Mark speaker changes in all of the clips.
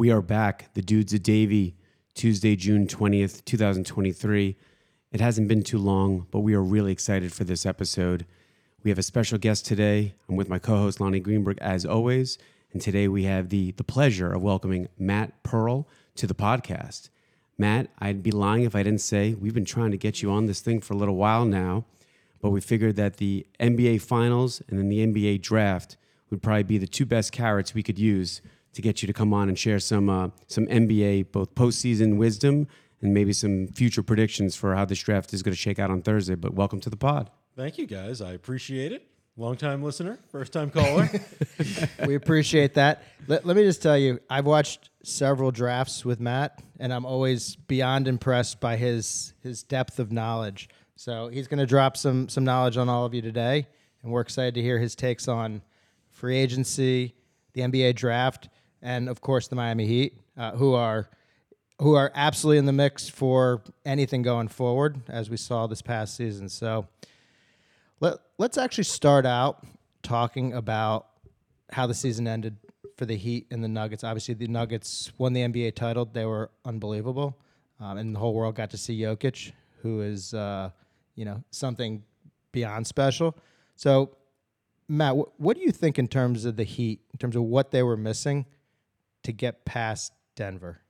Speaker 1: We are back, the dudes of Davie, Tuesday, June 20th, 2023. It hasn't been too long, but we are really excited for this episode. We have a special guest today. I'm with my co host, Lonnie Greenberg, as always. And today we have the, the pleasure of welcoming Matt Pearl to the podcast. Matt, I'd be lying if I didn't say we've been trying to get you on this thing for a little while now, but we figured that the NBA Finals and then the NBA Draft would probably be the two best carrots we could use to get you to come on and share some uh, some NBA both postseason wisdom and maybe some future predictions for how this draft is going to shake out on Thursday. But welcome to the pod.
Speaker 2: Thank you, guys. I appreciate it. Long time listener, first time caller.
Speaker 3: we appreciate that. Let, let me just tell you, I've watched several drafts with Matt, and I'm always beyond impressed by his his depth of knowledge. So he's going to drop some some knowledge on all of you today, and we're excited to hear his takes on free agency, the NBA draft, and of course the Miami Heat, uh, who are who are absolutely in the mix for anything going forward, as we saw this past season. So let let's actually start out talking about how the season ended for the Heat and the Nuggets. Obviously, the Nuggets won the NBA title; they were unbelievable, um, and the whole world got to see Jokic, who is uh, you know something beyond special. So, Matt, wh- what do you think in terms of the Heat, in terms of what they were missing to get past Denver?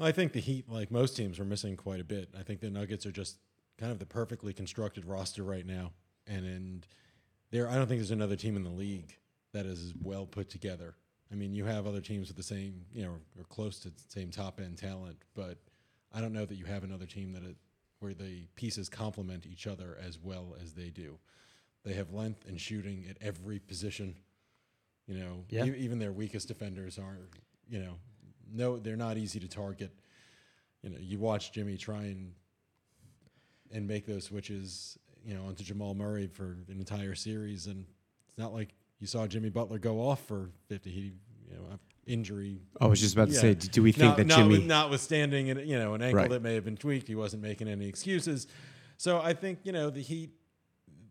Speaker 2: I think the Heat, like most teams, are missing quite a bit. I think the Nuggets are just kind of the perfectly constructed roster right now, and and there, I don't think there's another team in the league that is well put together. I mean, you have other teams with the same, you know, or close to the same top end talent, but I don't know that you have another team that it, where the pieces complement each other as well as they do. They have length and shooting at every position. You know,
Speaker 3: Yeah.
Speaker 2: e- even their weakest defenders are, you know, no, they're not easy to target. You know, you watch Jimmy try and and make those switches, you know, onto Jamal Murray for an entire series, and it's not like you saw Jimmy Butler go off for fifty. He, you know, injury.
Speaker 1: I was just about to say, do we think
Speaker 2: Not-
Speaker 1: that
Speaker 2: not-
Speaker 1: Jimmy?
Speaker 2: notwithstanding, an, you know, an ankle
Speaker 1: Right.
Speaker 2: that may have been tweaked, he wasn't making any excuses. So I think you know the Heat.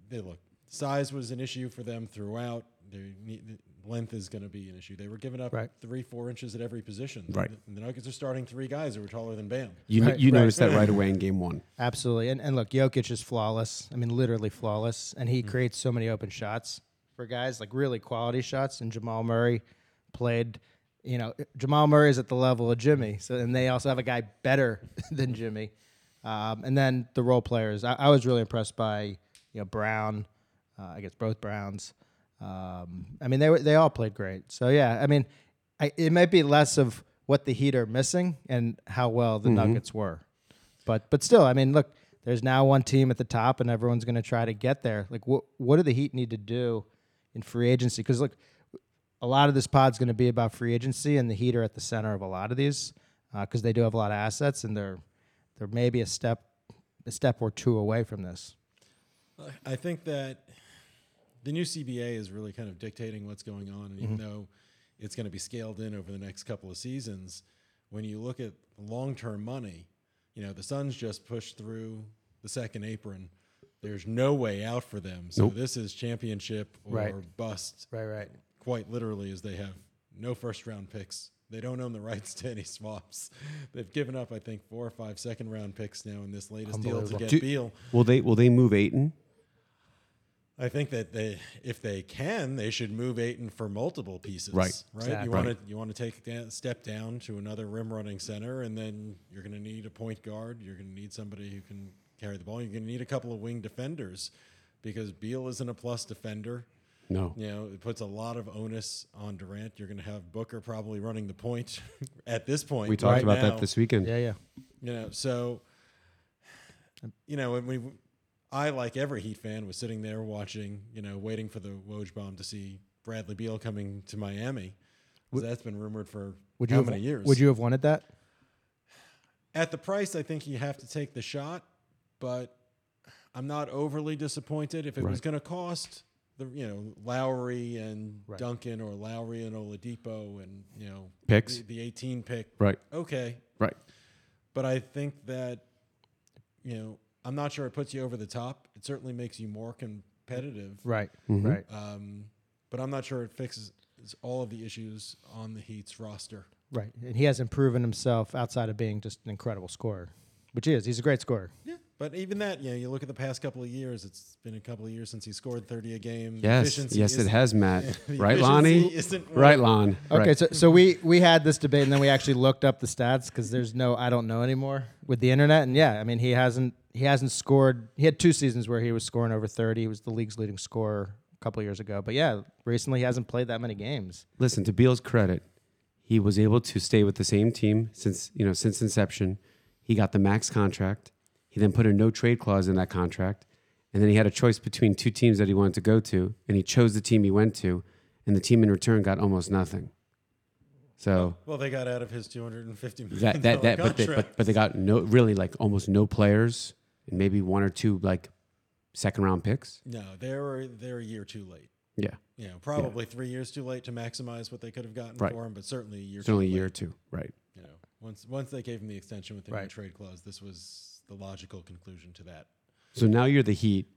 Speaker 2: They look size was an issue for them throughout. Their need, length is going to be an issue. They were giving up
Speaker 3: Right.
Speaker 2: three, four inches at every position.
Speaker 1: Right.
Speaker 2: The, the Nuggets are starting three guys who were taller than Bam.
Speaker 1: you
Speaker 3: Right,
Speaker 1: you
Speaker 3: right.
Speaker 1: noticed that right away in game one.
Speaker 3: Absolutely. And, and look, Jokic is flawless. I mean, literally flawless. And he creates so many open shots for guys, like really quality shots. And Jamal Murray played, you know, Jamal Murray is at the level of Jimmy. So, and they also have a guy better than Jimmy. Um, and then the role players. I, I was really impressed by, you know, Brown, uh, I guess both Browns. Um, I mean, they were, they all played great. So, yeah, I mean, I, it might be less of what the Heat are missing and how well the Nuggets were. But but still, I mean, look, there's now one team at the top, and everyone's going to try to get there. Like, what what do the Heat need to do in free agency? Because look, a lot of this pod's going to be about free agency, and the Heat are at the center of a lot of these because they do have a lot of assets, and they're they're maybe a step a step or two away from this.
Speaker 2: I think that the new CBA is really kind of dictating what's going on, and even mm-hmm. though it's going to be scaled in over the next couple of seasons, when you look at long-term money, you know the Suns just pushed through the second apron. There's no way out for them. So
Speaker 1: Nope.
Speaker 2: this is championship or
Speaker 3: Right.
Speaker 2: bust.
Speaker 3: Right, right.
Speaker 2: Quite literally, as they have no first-round picks. They don't own the rights to any swaps. They've given up, I think, four or five second-round picks now in this latest deal to get
Speaker 1: Do-
Speaker 2: Beal.
Speaker 1: Will they will they move Ayton?
Speaker 2: I think that they, if they can, they should move Ayton for multiple pieces.
Speaker 1: Right.
Speaker 2: Right.
Speaker 3: Exactly.
Speaker 2: You want to you want to take a step down to another rim running center, and then you're going to need a point guard. You're going to need somebody who can carry the ball. You're going to need a couple of wing defenders, because Beal isn't a plus defender.
Speaker 1: No.
Speaker 2: You know, it puts a lot of onus on Durant. You're going to have Booker probably running the point at this point.
Speaker 1: We talked
Speaker 2: right
Speaker 1: about
Speaker 2: now.
Speaker 1: that this weekend.
Speaker 3: Yeah, yeah.
Speaker 2: You know, so you know, when we, I like every Heat fan was sitting there watching, you know, waiting for the Woj bomb to see Bradley Beal coming to Miami. 'Cause that's been rumored for
Speaker 3: Would you
Speaker 2: how
Speaker 3: have,
Speaker 2: many years?
Speaker 3: Would you have wanted that?
Speaker 2: At the price, I think you have to take the shot, but I'm not overly disappointed. If it was going to cost the, you know, Lowry and
Speaker 3: Right.
Speaker 2: Duncan or Lowry and Oladipo and you know
Speaker 1: Picks.
Speaker 2: the, the 18 pick,
Speaker 1: Right.
Speaker 2: okay,
Speaker 1: Right.
Speaker 2: but I think that you know I'm not sure it puts you over the top. It certainly makes you more competitive,
Speaker 3: Right,
Speaker 1: Mhm.
Speaker 3: right.
Speaker 2: um, but I'm not sure it fixes all of the issues on the Heat's roster.
Speaker 3: Right. And he hasn't proven himself outside of being just an incredible scorer, which he is. He's a great scorer.
Speaker 2: Yeah, but even that, you know, you look at the past couple of years. It's been a couple of years since he scored thirty a game.
Speaker 1: Yes,
Speaker 2: efficiency
Speaker 1: yes, it
Speaker 2: isn't-
Speaker 1: has, Matt. right, Lonnie?
Speaker 2: isn't
Speaker 1: Right, Lon.
Speaker 3: Okay,
Speaker 1: Right.
Speaker 3: so so we we had this debate and then we actually looked up the stats because there's no I don't know anymore with the internet and yeah I mean he hasn't he hasn't scored he had two seasons where he was scoring over 30 he was the league's leading scorer a couple years ago but yeah recently he hasn't played that many games
Speaker 1: Listen, to Beal's credit, he was able to stay with the same team since you know since inception. He got the max contract. He then put a no trade clause in that contract, and then he had a choice between two teams that he wanted to go to, and he chose the team he went to, and the team in return got almost nothing. So
Speaker 2: Well, they got out of his two hundred and fifty million
Speaker 1: that that that but they,
Speaker 2: contract.
Speaker 1: but but they got no really like almost no players and maybe one or two like second round picks.
Speaker 2: no, they were they're a year too late.
Speaker 1: Yeah,
Speaker 2: know, probably three years too late to maximize what they could have gotten
Speaker 1: Right.
Speaker 2: for him, but certainly a year.
Speaker 1: only a
Speaker 2: too
Speaker 1: year or two, right?
Speaker 2: You know, once once they gave him the extension with the
Speaker 3: Right.
Speaker 2: trade clause, this was the logical conclusion to that.
Speaker 1: So now you're the Heat.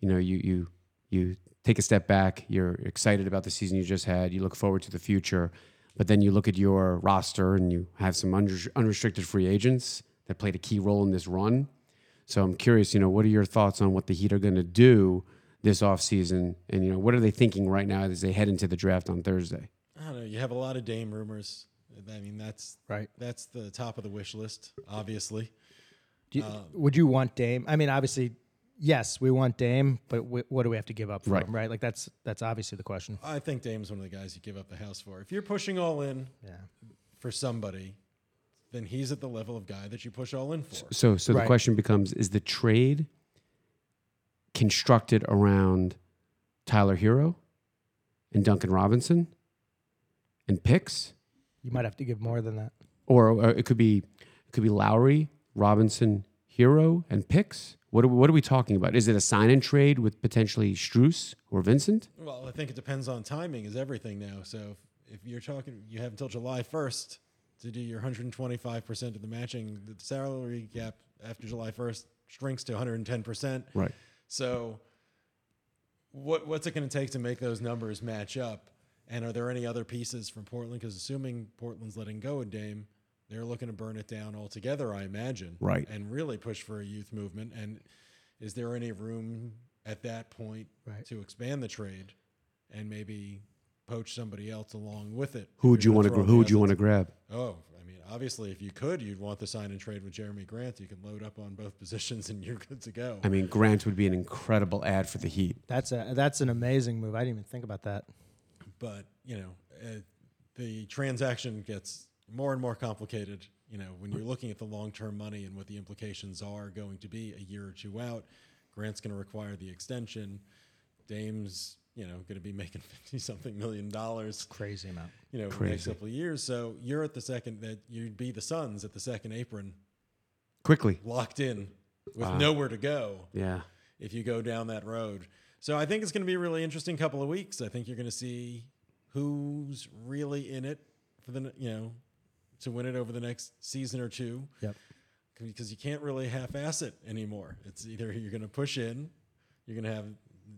Speaker 1: You know, you you you take a step back. You're excited about the season you just had. You look forward to the future, but then you look at your roster and you have some unrestricted free agents that played a key role in this run. So I'm curious. You know, what are your thoughts on what the Heat are going to do this offseason? And you know, what are they thinking right now as they head into the draft on Thursday?
Speaker 2: I don't know. You have a lot of Dame rumors. I mean, that's
Speaker 3: right
Speaker 2: that's the top of the wish list, obviously.
Speaker 3: Do you,
Speaker 2: Um,
Speaker 3: would you want Dame I mean obviously yes we want Dame but w- what do we have to give up for
Speaker 1: Right.
Speaker 3: him right like that's that's obviously the question
Speaker 2: I think Dame's one of the guys you give up the house for. If you're pushing all in
Speaker 3: yeah
Speaker 2: for somebody, then he's at the level of guy that you push all in for.
Speaker 1: So, so the question becomes: Is the trade constructed around Tyler Herro and Duncan Robinson and picks,
Speaker 3: you might have to give more than that
Speaker 1: or, or it could be it could be Lowry, Robinson, Herro, and picks? What are, we- what are we talking about? Is it a sign and trade with potentially Strus or Vincent?
Speaker 2: Well, I think it depends on timing. Is everything now? So if, if you're talking, you have until July 1st to do your 125 percent of the matching. The salary gap after July 1st shrinks to 110 percent.
Speaker 1: Right.
Speaker 2: So, what what's it going to take to make those numbers match up? And are there any other pieces from Portland? Because assuming Portland's letting go of Dame, they're looking to burn it down altogether, I imagine.
Speaker 1: Right.
Speaker 2: And really push for a youth movement. And is there any room at that point
Speaker 3: Right.
Speaker 2: to expand the trade and maybe poach somebody else along with it?
Speaker 1: Who would you want to?
Speaker 2: gonna
Speaker 1: Who would you want to grab?
Speaker 2: Oh, I mean, obviously, if you could, you'd want the sign and trade with Jerami Grant. You can load up on both positions, and you're good to go.
Speaker 1: I mean, Grant would be an incredible ad for the Heat.
Speaker 3: that's a that's an amazing move I didn't even think about that
Speaker 2: but you know uh, the transaction gets more and more complicated you know when you're looking at the long-term money and what the implications are going to be a year or two out grant's going to require the extension dame's you know going to be making 50 something million dollars
Speaker 3: crazy amount
Speaker 2: you know for the next couple of years so you're at the second that you'd be the suns at the second apron
Speaker 1: Quickly.
Speaker 2: locked in with
Speaker 1: Wow.
Speaker 2: nowhere to go
Speaker 1: Yeah.
Speaker 2: if you go down that road. So I think it's going to be a really interesting couple of weeks. I think you're going to see who's really in it for the you know to win it over the next season or two.
Speaker 3: Yep.
Speaker 2: Because you can't really half-ass it anymore. It's either you're going to push in, you're going to have.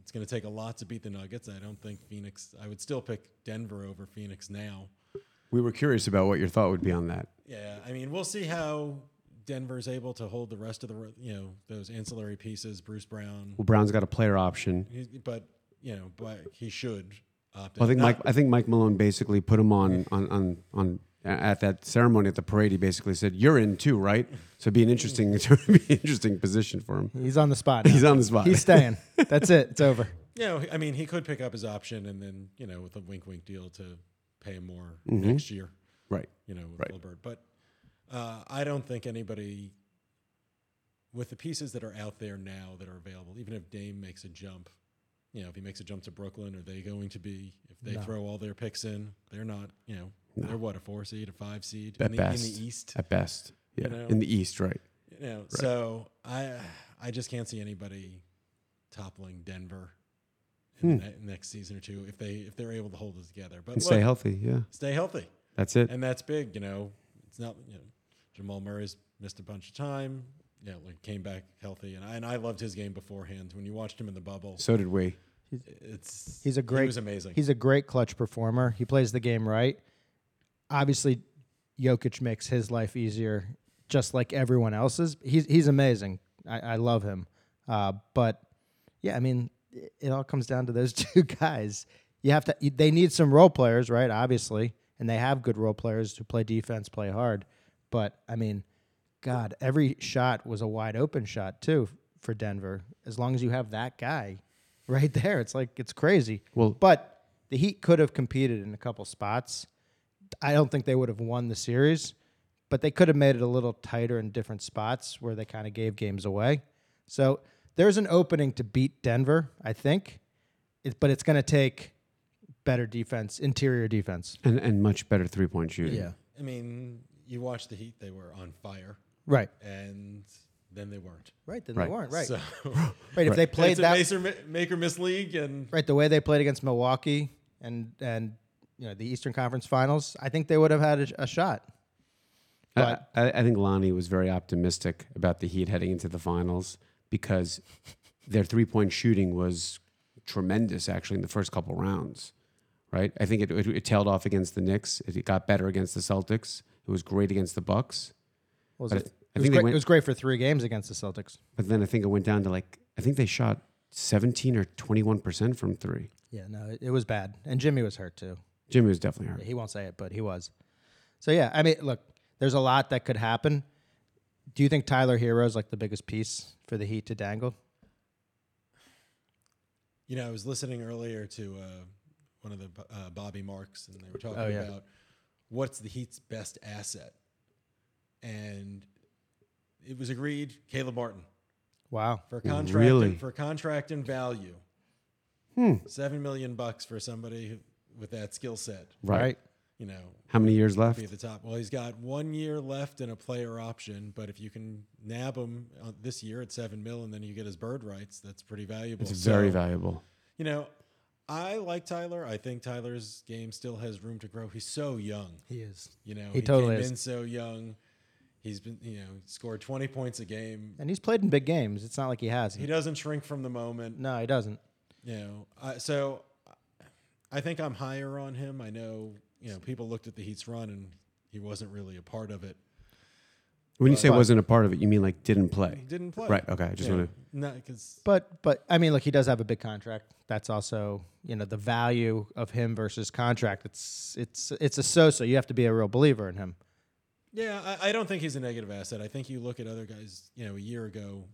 Speaker 2: It's going to take a lot to beat the Nuggets. I don't think Phoenix. I would still pick Denver over Phoenix now.
Speaker 1: We were curious about what your thought would be on that.
Speaker 2: Yeah, I mean, we'll see how Denver's able to hold the rest of the you know those ancillary pieces. Bruce Brown,
Speaker 1: Well, Brown's got a player option.
Speaker 2: He- but you know, but he should opt
Speaker 1: Well, I think. Mike. I think Mike Malone basically put him on on on on at that ceremony at the parade. He basically said, "You're in too, right?" So it'd be an interesting, be an interesting position for him.
Speaker 3: he's on the spot now.
Speaker 1: He's on the spot.
Speaker 3: he's staying that's it it's over
Speaker 2: Yeah, I mean, he could pick up his option and then you know with a wink wink deal to pay him more
Speaker 1: Mhm.
Speaker 2: next year.
Speaker 1: right.
Speaker 2: You know, with
Speaker 1: Right.
Speaker 2: Gilbert. But uh, I don't think anybody with the pieces that are out there now that are available, even if Dame makes a jump. You know, if he makes a jump to Brooklyn, are they going to be? If they
Speaker 3: No.
Speaker 2: throw all their picks in, they're not. You know,
Speaker 1: No.
Speaker 2: they're what a four seed, a five seed
Speaker 1: At
Speaker 2: in, the, in the East.
Speaker 1: At best, yeah,
Speaker 2: You know?
Speaker 1: in the East, right?
Speaker 2: You know, so I I just can't see anybody toppling Denver in hmm. the next season or two if they if they're able to hold it together. But look,
Speaker 1: stay healthy. Yeah,
Speaker 2: stay healthy,
Speaker 1: that's it.
Speaker 2: and that's big. You know, it's not you know Jamal Murray's missed a bunch of time. You know, like came back healthy, and I, and I loved his game beforehand. When you watched him in the bubble,
Speaker 1: So did we.
Speaker 2: it's
Speaker 3: He's a great.
Speaker 2: He was amazing.
Speaker 3: He's a great clutch performer. He plays the game right. Obviously, Jokic makes his life easier, just like everyone else's. He's he's amazing. I, I love him. Uh, but yeah, I mean, it, it all comes down to those two guys. You have to. They need some role players, right? Obviously, and they have good role players who play defense, play hard. But I mean, God, every shot was a wide open shot too for Denver. As long as you have that guy right there, it's like it's crazy.
Speaker 1: Well-
Speaker 3: but the Heat could have competed in a couple spots. I don't think they would have won the series, but they could have made it a little tighter in different spots where they kind of gave games away. So there's an opening to beat Denver, I think, it, but it's going to take better defense, interior defense.
Speaker 1: and and much better three point shooting.
Speaker 2: Yeah, I mean, you watch the Heat; they were on fire,
Speaker 3: right,
Speaker 2: and then they weren't.
Speaker 3: right. Then
Speaker 1: Right.
Speaker 3: they weren't right.
Speaker 2: So
Speaker 3: right. If they played
Speaker 2: it's
Speaker 3: that
Speaker 2: a make or, make or miss league, and
Speaker 3: right the way they played against Milwaukee and and you know the Eastern Conference Finals, I think they would have had a, a shot.
Speaker 1: I,
Speaker 3: But-
Speaker 1: I, I think Lonnie was very optimistic about the Heat heading into the finals because their three point shooting was tremendous actually in the first couple rounds. Right, I think it, it, it tailed off against the Knicks. It got better against the Celtics. It was great against the Bucks.
Speaker 3: Was
Speaker 1: But
Speaker 3: it?
Speaker 1: I
Speaker 3: It was,
Speaker 1: think
Speaker 3: great,
Speaker 1: went-
Speaker 3: it was great for three games against the Celtics.
Speaker 1: But then I think it went down to like I think they shot seventeen or twenty one percent from three.
Speaker 3: Yeah, no, it, it was bad, and Jimmy was hurt too.
Speaker 1: Jimmy was definitely hurt.
Speaker 3: He won't say it, but he was. So yeah, I mean, look, there's a lot that could happen. Do you think Tyler Herro is like the biggest piece for the Heat to dangle?
Speaker 2: you know, I was listening earlier to uh, one of the uh, Bobby Marks, and they were talking
Speaker 3: Oh, yeah.
Speaker 2: about what's the Heat's best asset, and it was agreed Caleb Martin
Speaker 3: Wow.
Speaker 2: for contract
Speaker 1: Really?
Speaker 2: for contract and value. Seven million bucks for somebody who, with that skill set.
Speaker 1: Right.
Speaker 2: You know,
Speaker 1: How many years left?
Speaker 2: be at the top. Well, he's got one year left in a player option, but if you can nab him uh, this year at seven mil, and then you get his bird rights, that's pretty valuable.
Speaker 1: It's very valuable.
Speaker 2: You know, I like Tyler. I think Tyler's game still has room to grow. He's so young.
Speaker 3: He is.
Speaker 2: You know,
Speaker 3: He totally
Speaker 2: came
Speaker 3: is.
Speaker 2: in so young. He's been, you know, scored 20 points a game.
Speaker 3: And he's played in big games. It's not like he has.
Speaker 2: He doesn't shrink from the moment.
Speaker 3: no, he doesn't.
Speaker 2: You know, I, so I think I'm higher on him. I know, you know, people looked at the Heat's run and he wasn't really a part of it.
Speaker 1: When you say
Speaker 3: But-
Speaker 1: wasn't a part of it, you mean like didn't play?
Speaker 2: Didn't play.
Speaker 1: Right. Okay. I just
Speaker 2: Yeah.
Speaker 1: want to.
Speaker 2: Not because
Speaker 3: But but I mean, look, he does have a big contract. That's also you know the value of him versus contract. It's it's it's a so-so. You have to be a real believer in him.
Speaker 2: Yeah, I, I don't think he's a negative asset. I think you look at other guys. You know, a year ago,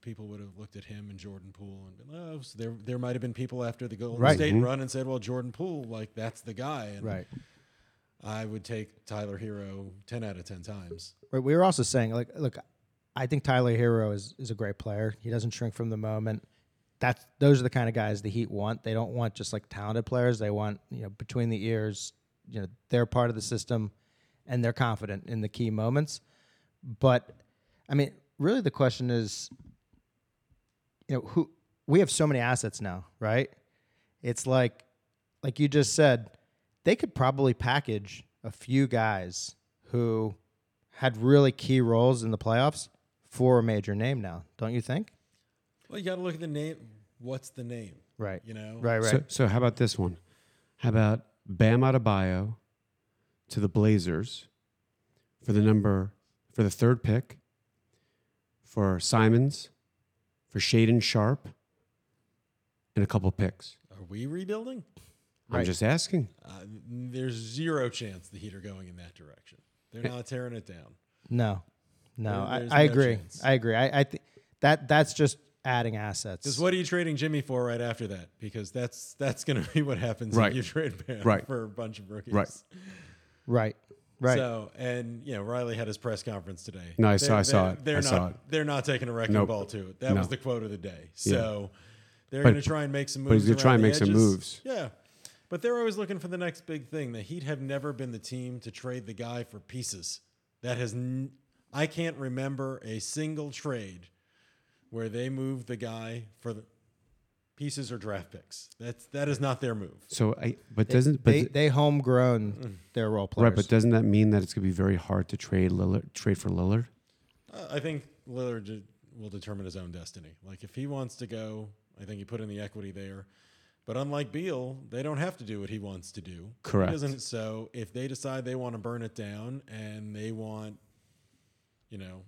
Speaker 2: people would have looked at him and Jordan Poole and been, oh, so there there might have been people after the Golden
Speaker 3: Right.
Speaker 2: State
Speaker 1: Mhm.
Speaker 2: run and said, well, Jordan Poole, like that's the guy. And
Speaker 3: Right.
Speaker 2: I would take Tyler Herro ten out of ten times.
Speaker 3: Right. We were also saying, like, look, I think Tyler Herro is, is a great player. He doesn't shrink from the moment. That's those are the kind of guys the Heat want. They don't want just like talented players. They want you know between the ears. You know they're part of the system, and they're confident in the key moments. But I mean, really, the question is, you know, who we have so many assets now, right? It's like, like you just said, they could probably package a few guys who had really key roles in the playoffs for a major name now, don't you think?
Speaker 2: Well, you got to look at the name. What's the name?
Speaker 3: Right.
Speaker 2: You know,
Speaker 3: Right, right.
Speaker 1: So, so how about this one? How about Bam Adebayo to the Blazers for the number for the third pick for Simons for Shaedon Sharpe and a couple picks.
Speaker 2: Are we rebuilding?
Speaker 1: I'm
Speaker 3: Right.
Speaker 1: just asking.
Speaker 2: Uh, there's zero chance the Heat are going in that direction. They're not tearing it down.
Speaker 3: no, no,
Speaker 2: There-
Speaker 3: I,
Speaker 2: there's
Speaker 3: I
Speaker 2: no
Speaker 3: agree. I agree. I, I think that that's just adding assets.
Speaker 2: Because what are you trading Jimmy for right after that? Because that's that's going to be what happens
Speaker 1: Right.
Speaker 2: if you trade Bam
Speaker 1: Right.
Speaker 2: for a bunch of rookies.
Speaker 1: Right.
Speaker 3: Right, right.
Speaker 2: So and you know Riley had his press conference today.
Speaker 1: No, I saw- I saw it.
Speaker 2: They're
Speaker 1: I
Speaker 2: not.
Speaker 1: saw it.
Speaker 2: They're not taking a wrecking
Speaker 1: Nope.
Speaker 2: ball to it. That
Speaker 1: No.
Speaker 2: was the quote of the day. So they're
Speaker 1: But-
Speaker 2: going to try and make some moves.
Speaker 1: but he's gonna try
Speaker 2: around
Speaker 1: and
Speaker 2: the
Speaker 1: make some
Speaker 2: edges.
Speaker 1: moves.
Speaker 2: Yeah. But they're always looking for the next big thing. The Heat have never been the team to trade the guy for pieces. That has n- I can't remember a single trade where they moved the guy for the pieces or draft picks. That's that is not their move.
Speaker 1: So I but
Speaker 3: They-
Speaker 1: doesn't but
Speaker 3: they they homegrown their role players?
Speaker 1: right, but doesn't that mean that it's gonna be very hard to trade Lillard trade for Lillard?
Speaker 2: Uh, I think Lillard de- will determine his own destiny. Like if he wants to go, I think he put in the equity there. But unlike Beal, they don't have to do what he wants to do.
Speaker 1: Correct.
Speaker 2: He doesn't. So if they decide they want to burn it down and they want, you know,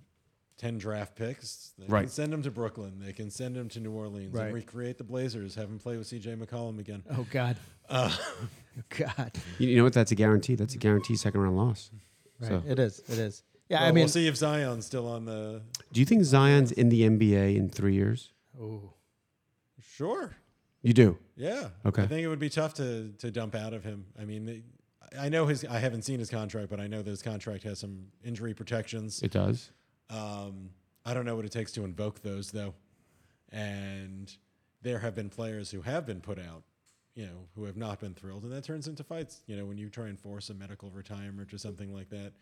Speaker 2: ten draft picks, they
Speaker 1: Right.
Speaker 2: can send them to Brooklyn. They can send them to New Orleans
Speaker 3: Right.
Speaker 2: and recreate the Blazers. Have them play with C.J. McCollum again.
Speaker 3: Oh God.
Speaker 2: Uh,
Speaker 3: God.
Speaker 1: You, you know what? That's a guarantee. That's a guarantee second round loss.
Speaker 3: Right.
Speaker 1: So-
Speaker 3: It is. It is. Yeah.
Speaker 2: well,
Speaker 3: I mean.
Speaker 2: we'll see if Zion's still on the.
Speaker 1: Do you think Zion's in the NBA in three years?
Speaker 3: Ooh.
Speaker 2: Sure.
Speaker 1: You do.
Speaker 2: Yeah.
Speaker 1: Okay.
Speaker 2: I think it would be tough to to dump out of him. I mean, it- I know his. I haven't seen his contract, but I know that his contract has some injury protections.
Speaker 1: It does.
Speaker 2: Um, I don't know what it takes to invoke those though, and there have been players who have been put out, you know, who have not been thrilled, and that turns into fights. You know, when you try and force a medical retirement or something like that.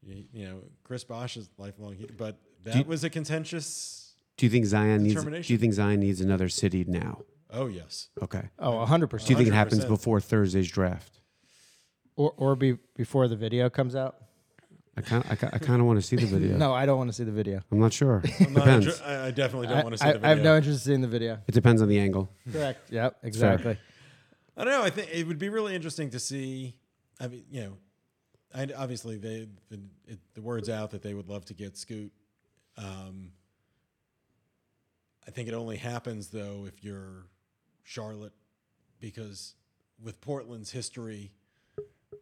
Speaker 2: You, you know, Chris Bosh is lifelong, he- but that
Speaker 1: you-
Speaker 2: was a contentious.
Speaker 1: Do you think Zion needs? Do you think Zion needs another city now?
Speaker 2: Oh yes,
Speaker 1: Okay.
Speaker 3: Oh, hundred
Speaker 1: Do you think it happens before Thursday's draft?
Speaker 3: Or or be before the video comes out.
Speaker 1: I kind I, I kind of want to see the video.
Speaker 3: No, I don't want to see the video.
Speaker 1: I'm not sure.
Speaker 2: I'm not
Speaker 1: depends.
Speaker 2: inter- I, I definitely don't want to see
Speaker 3: I-
Speaker 2: the video.
Speaker 3: I have no interest in seeing the video.
Speaker 1: It depends on the angle.
Speaker 3: Correct. Yep. Exactly.
Speaker 2: I don't know. I think it would be really interesting to see. I mean, you know, I, obviously they the, it, the word's out that they would love to get Scoot. Um, I think it only happens though if you're Charlotte, because with Portland's history,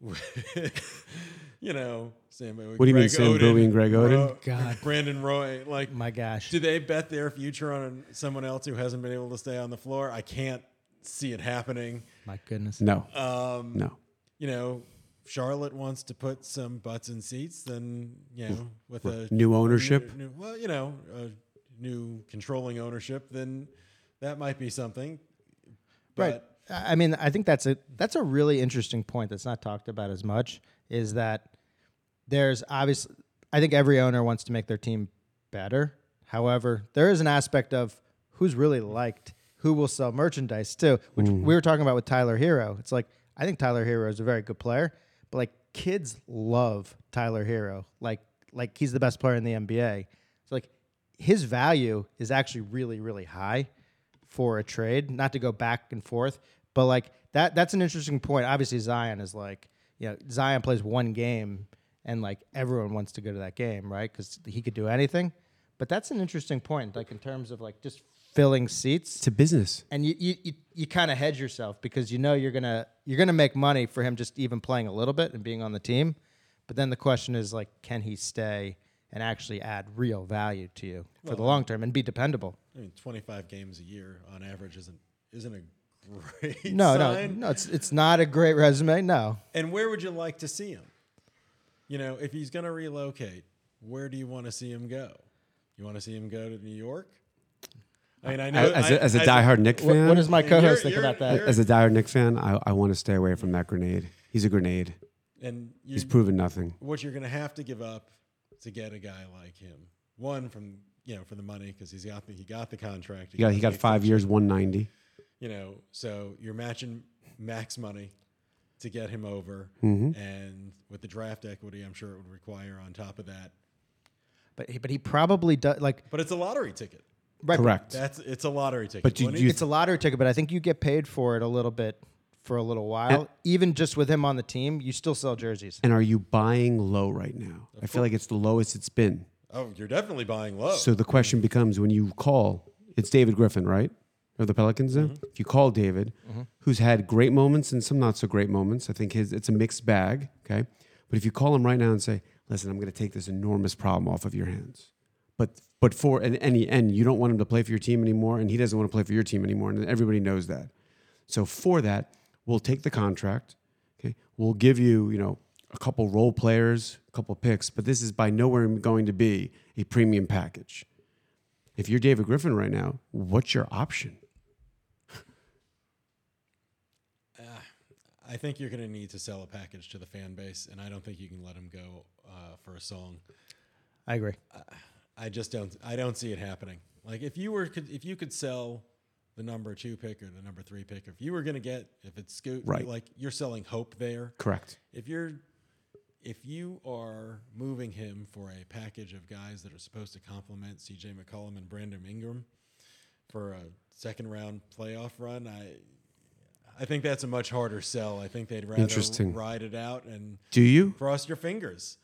Speaker 2: you know, Sam.
Speaker 1: What do you mean, Sam Bowie and Greg Oden?
Speaker 3: God.
Speaker 2: Brandon Roy, like
Speaker 3: My gosh.
Speaker 2: do they bet their future on someone else who hasn't been able to stay on the floor? I can't see it happening.
Speaker 3: My goodness.
Speaker 1: No.
Speaker 2: Um,
Speaker 1: No.
Speaker 2: You know, Charlotte wants to put some butts in seats, then you know, with a
Speaker 1: New ownership?
Speaker 2: new- well, you know, a new controlling ownership, then that might be something.
Speaker 3: Right. I mean, I think that's a that's a really interesting point that's not talked about as much. Is that there's obviously I think every owner wants to make their team better. However, there is an aspect of who's really liked, who will sell merchandise too, which mm. we were talking about with Tyler Herro. It's like I think Tyler Herro is a very good player, but like kids love Tyler Herro. Like like he's the best player in the NBA. So like his value is actually really really high for a trade, not to go back and forth, but like that that's an interesting point. Obviously Zion is like, you know, Zion plays one game and like everyone wants to go to that game, right? Cuz he could do anything. But that's an interesting point like in terms of like just filling seats
Speaker 1: It's a business.
Speaker 3: and you you, you, you kind of hedge yourself because you know you're going to you're going to make money for him just even playing a little bit and being on the team. But then the question is like can he stay and actually add real value to you for the long term and be dependable?
Speaker 2: I mean, twenty-five games a year on average isn't isn't a great
Speaker 3: No,
Speaker 2: sign.
Speaker 3: no, no. It's it's not a great resume. No,
Speaker 2: And where would you like to see him? You know, if he's going to relocate, where do you want to see him go? You want to see him go to New York? I mean, I know
Speaker 1: As
Speaker 2: I-
Speaker 1: a, as a
Speaker 2: I-
Speaker 1: diehard
Speaker 3: Knick
Speaker 1: fan,
Speaker 3: what does my co-host
Speaker 2: you're-
Speaker 3: think about
Speaker 2: you're-
Speaker 3: that?
Speaker 1: as a diehard Knick fan, I, I want to stay away from that grenade. He's a grenade.
Speaker 2: and you,
Speaker 1: He's proven nothing.
Speaker 2: what you're going to have to give up to get a guy like him. One from you know for the money because he's got the, he got the contract.
Speaker 1: He got he got five
Speaker 2: extension.
Speaker 1: years, one ninety.
Speaker 2: You know, so you're matching max money to get him over,
Speaker 1: Mm-hmm.
Speaker 2: and with the draft equity, I'm sure it would require on top of that.
Speaker 3: But he, but he probably does like
Speaker 2: But it's a lottery ticket.
Speaker 3: right,
Speaker 1: Correct.
Speaker 2: That's it's a lottery ticket.
Speaker 1: But do you-
Speaker 3: It's a lottery ticket, but I think you get paid for it a little bit for a little while. Even just with him on the team, you still sell jerseys.
Speaker 1: And are you buying low right now? I feel like it's the lowest it's been.
Speaker 2: oh, you're definitely buying low.
Speaker 1: So the question becomes when you call, it's David Griffin, right? Of the Pelicans now? Mm-hmm. If you call David, mm-hmm. who's had great moments and some not so great moments, I think his it's a mixed bag, okay? But if you call him right now and say, listen, I'm gonna take this enormous problem off of your hands. But but for and any and you don't want him to play for your team anymore, and he doesn't want to play for your team anymore, and everybody knows that. So for that, we'll take the contract. Okay, we'll give you, you know, a couple role players, a couple picks, but this is by nowhere going to be a premium package. If you're David Griffin right now, what's your option?
Speaker 2: I think you're going to need to sell a package to the fan base, and I don't think you can let him go uh, for a song.
Speaker 3: I agree.
Speaker 2: I just don't. I don't see it happening. Like if you were, could, if you could sell the number two pick or the number three pick, if you were going to get, if it's Scoot,
Speaker 1: Right.
Speaker 2: Like you're selling hope there.
Speaker 1: Correct.
Speaker 2: If you're, if you are moving him for a package of guys that are supposed to complement C.J. McCollum and Brandon Ingram for a second round playoff run, I I think that's a much harder sell. I think they'd rather
Speaker 1: Interesting.
Speaker 2: ride it out and
Speaker 1: Do you?
Speaker 2: cross your fingers.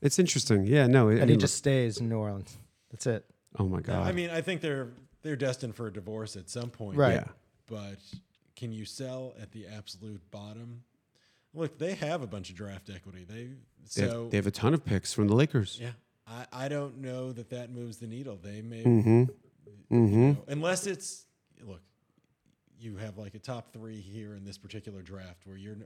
Speaker 1: It's interesting. Yeah, no. I
Speaker 3: And he just stays in New Orleans. That's it.
Speaker 1: oh my god.
Speaker 2: I mean, I think they're they're destined for a divorce at some point.
Speaker 3: Right.
Speaker 1: yeah.
Speaker 2: But can you sell at the absolute bottom? Look, they have a bunch of draft equity. They
Speaker 1: They, have,
Speaker 2: so
Speaker 1: they have a ton of picks from the Lakers.
Speaker 2: yeah. I, I don't know that that moves the needle. They may
Speaker 1: Mm-hmm. Mm-hmm.
Speaker 2: unless it's look you have like a top three here in this particular draft where you're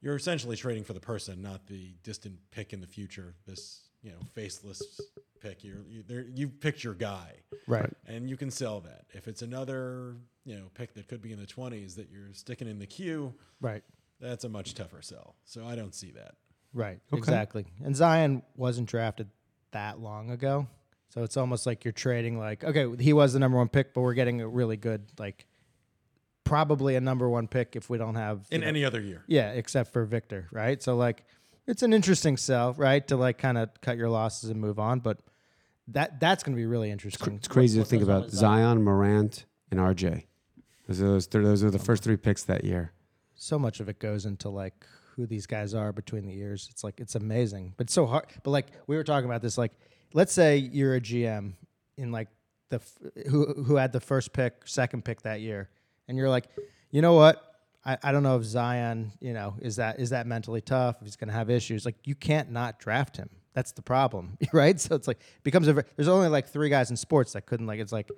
Speaker 2: you're essentially trading for the person not the distant pick in the future this you know faceless pick you're you, there, you picked your guy
Speaker 3: Right.
Speaker 2: and you can sell that if it's another you know pick that could be in the 20s that you're sticking in the queue
Speaker 3: Right.
Speaker 2: that's a much tougher sell so i don't see that
Speaker 3: Right.
Speaker 1: Okay.
Speaker 3: Exactly. And Zion wasn't drafted that long ago. So it's almost like you're trading like, okay, he was the number one pick, but we're getting a really good, like probably a number one pick if we don't have
Speaker 2: in
Speaker 3: know-
Speaker 2: any other year
Speaker 3: Yeah, except for Victor, right? So like it's an interesting sell, right? To like kind of cut your losses and move on, but that that's going to be really interesting.
Speaker 1: It's crazy
Speaker 3: What-
Speaker 1: to think
Speaker 3: what goes on
Speaker 1: about
Speaker 3: Zion.
Speaker 1: Zion, Morant, and RJ. Those are, those, th- those are the first three picks that year.
Speaker 3: So much of it goes into like who these guys are between the years. It's like it's amazing, but it's so hard. But like we were talking about this, like let's say you're a GM in like the f- who who had the first pick, second pick that year, and you're like, you know what? I, I don't know if Zion, you know, is that is that mentally tough? If he's going to have issues, like you can't not draft him. That's the problem, right? So it's like becomes a. There's only like three guys in sports that couldn't like. It's like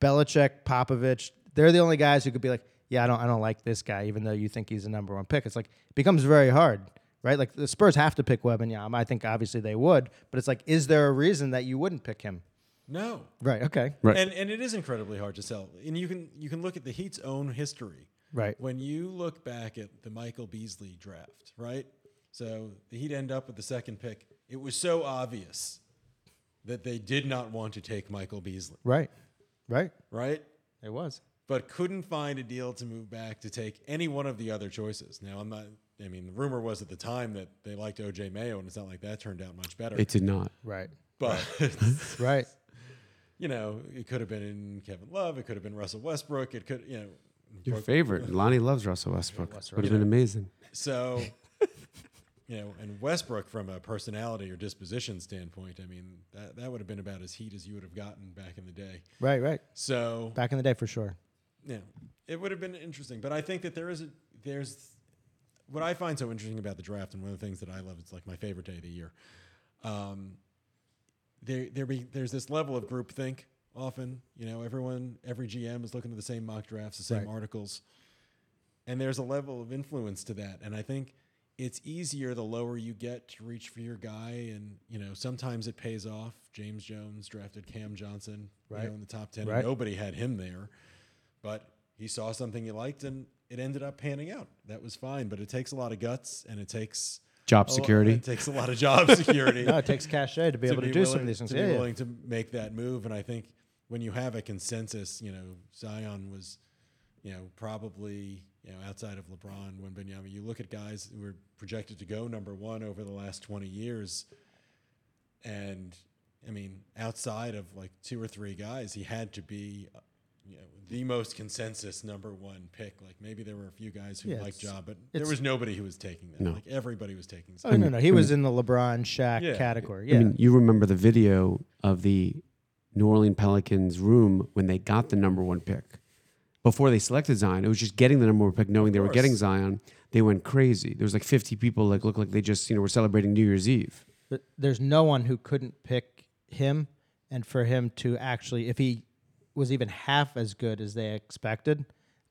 Speaker 3: Belichick, Popovich. They're the only guys who could be like, yeah, I don't, I don't like this guy, even though you think he's a number one pick. It's like it becomes very hard, right? Like the Spurs have to pick Wembanyama. I think obviously they would, but it's like, is there a reason that you wouldn't pick him?
Speaker 2: No
Speaker 3: Right. Okay.
Speaker 1: Right.
Speaker 2: and and it is incredibly hard to sell and you can you can look at the heat's own history
Speaker 3: Right.
Speaker 2: when you look back at the Michael Beasley draft, right? So the Heat end up with the second pick. It was so obvious that they did not want to take Michael Beasley,
Speaker 3: Right. Right.
Speaker 2: right?
Speaker 3: It was.
Speaker 2: But couldn't find a deal to move back to take any one of the other choices. Now, I'm not, I mean, the rumor was at the time that they liked OJ Mayo, and it's not like that turned out much better.
Speaker 1: It did not.
Speaker 3: Right.
Speaker 2: but,
Speaker 3: Right.
Speaker 2: You know, it could have been in Kevin Love, it could have been Russell Westbrook, it could, you know,
Speaker 1: Your
Speaker 2: Brook-
Speaker 1: favorite. Lonnie loves Russell Westbrook.
Speaker 3: Westbrook.
Speaker 1: Would have been amazing.
Speaker 2: So, you know, and Westbrook from a personality or disposition standpoint, I mean, that, that would have been about as heat as you would have gotten back in the day.
Speaker 3: Right. Right.
Speaker 2: So,
Speaker 3: Back in the day, for sure.
Speaker 2: yeah, it would have been interesting. But I think that there is a, there's, what I find so interesting about the draft, and one of the things that I love, it's like my favorite day of the year. Um, there, there be, there's this level of groupthink often. You know, everyone, every GM is looking at the same mock drafts, the same
Speaker 3: Right.
Speaker 2: articles, and there's a level of influence to that. And I think it's easier the lower you get to reach for your guy, and you know, sometimes it pays off. James Jones drafted Cam Johnson, you
Speaker 3: Right.
Speaker 2: know, in the top ten.
Speaker 3: Right.
Speaker 2: Nobody had him there, but he saw something he liked, and it ended up panning out. That was fine, but it takes a lot of guts, and it takes
Speaker 1: Job
Speaker 2: a lo-
Speaker 1: security.
Speaker 2: It takes a lot of job security
Speaker 3: No, it takes cachet to be able to, do some of these things.
Speaker 2: To
Speaker 3: Yeah.
Speaker 2: be
Speaker 3: yeah.
Speaker 2: willing to make that move, and I think when you have a consensus, you know, Zion was, you know, probably you know outside of LeBron, Wembanyama, you look at guys who were projected to go number one over the last twenty years, and I mean, outside of like two or three guys, he had to be. You know, the most consensus number one pick. Like maybe there were a few guys who
Speaker 3: Yeah,
Speaker 2: liked
Speaker 3: it's-
Speaker 2: Ja, but there
Speaker 3: it's-
Speaker 2: was nobody who was taking them.
Speaker 1: No.
Speaker 2: Like everybody was taking
Speaker 3: Oh
Speaker 2: Zion.
Speaker 3: no, no, he was mm. in the LeBron Shaq
Speaker 2: Yeah.
Speaker 3: category.
Speaker 1: I mean, you remember the video of the New Orleans Pelicans room when they got the number one pick. Before they selected Zion, it was just getting the number one pick, knowing they were
Speaker 2: course.
Speaker 1: getting Zion. They went crazy. There was like 50 people like looked like they just you know were celebrating New Year's Eve.
Speaker 3: But there's no one who couldn't pick him, and for him to actually, if he was even half as good as they expected,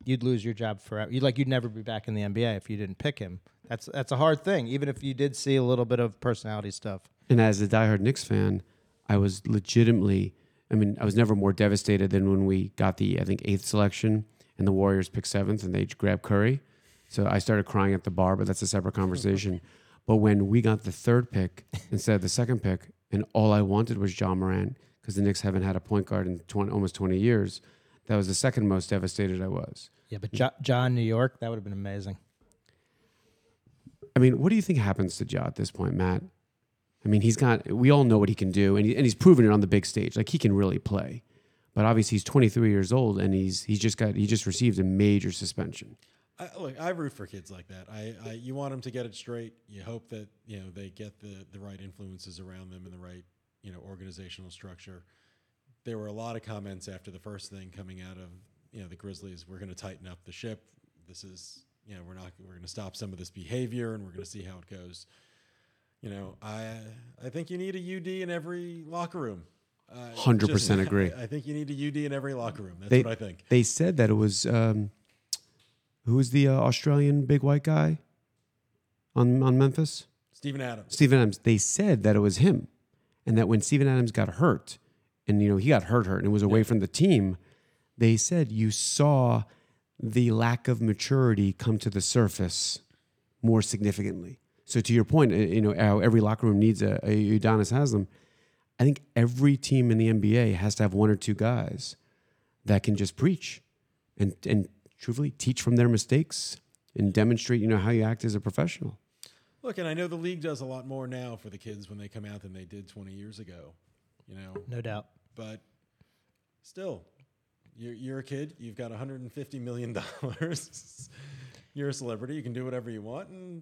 Speaker 3: you'd lose your job forever. You'd like you'd never be back in the NBA if you didn't pick him. That's that's a hard thing, even if you did see a little bit of personality stuff.
Speaker 1: And as a diehard Knicks fan, I was legitimately, I mean, I was never more devastated than when we got the, I think, eighth selection and the Warriors picked seventh and they grabbed Curry. So I started crying at the bar, but that's a separate conversation. but when we got the third pick instead of the second pick, and all I wanted was Ja Morant because the Knicks haven't had a point guard in 20, almost 20 years, that was the second most devastated I was.
Speaker 3: Yeah, but jo- John New York, that would have been amazing.
Speaker 1: I mean, what do you think happens to Ja at this point, Matt? I mean, he's got, we all know what he can do, and, he, and he's proven it on the big stage. Like, he can really play. but obviously he's 23 years old and he's he's just got he just received a major suspension.
Speaker 2: I, look, I root for kids like that. I, I you want them to get it straight. You hope that you know they get the the right influences around them and the right you know organizational structure. There were a lot of comments after the first thing coming out of you know the Grizzlies. We're going to tighten up the ship. This is you know we're not we're going to stop some of this behavior and we're going to see how it goes. You know, I I think you need a UD in every locker room. Uh,
Speaker 1: 100% agree.
Speaker 2: I, I think you need a UD in every locker room. That's
Speaker 1: They-
Speaker 2: what I think.
Speaker 1: They said that it was um, who was the uh, Australian big white guy on on Memphis?
Speaker 2: Steven Adams.
Speaker 1: Steven Adams. They said that it was him, and that when Steven Adams got hurt, and you know he got hurt, hurt, and was away from the team, they said you saw the lack of maturity come to the surface more significantly. So to your point, uh, you know how every locker room needs a, a Udonis Haslem. I think every team in the NBA has to have one or two guys that can just preach and and truthfully teach from their mistakes and demonstrate, you know, how you act as a professional.
Speaker 2: Look, and I know the league does a lot more now for the kids when they come out than they did 20 years ago, you know,
Speaker 3: No doubt.
Speaker 2: but still, you're, you're a kid, you've got 150 million dollars. you're a celebrity, you can do whatever you want and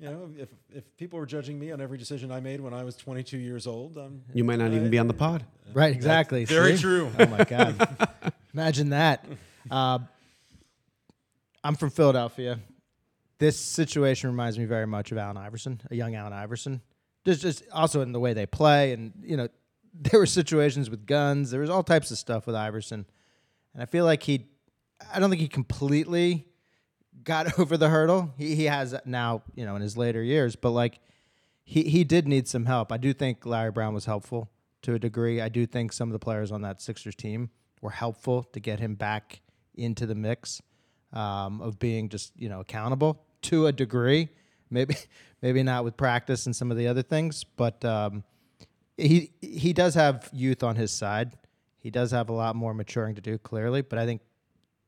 Speaker 2: you know, if if people were judging me on every decision I made when I was 22 years old, um,
Speaker 1: You might not even be on the pod.
Speaker 3: Right, exactly.
Speaker 2: very
Speaker 3: See?
Speaker 2: true.
Speaker 3: Oh my God. Imagine that. Uh, I'm from Philadelphia. This situation reminds me very much of Allen Iverson, a young Allen Iverson. Just, just also in the way they play, and you know, there were situations with guns. There was all types of stuff with Iverson, and I feel like he, I don't think he completely got over the hurdle. He he has now, you know, in his later years, but like he he did need some help. I do think Larry Brown was helpful to a degree. I do think some of the players on that Sixers team were helpful to get him back into the mix um, of being just you know accountable to a degree. Maybe maybe not with practice and some of the other things, but um, he he does have youth on his side. He does have a lot more maturing to do, clearly. But I think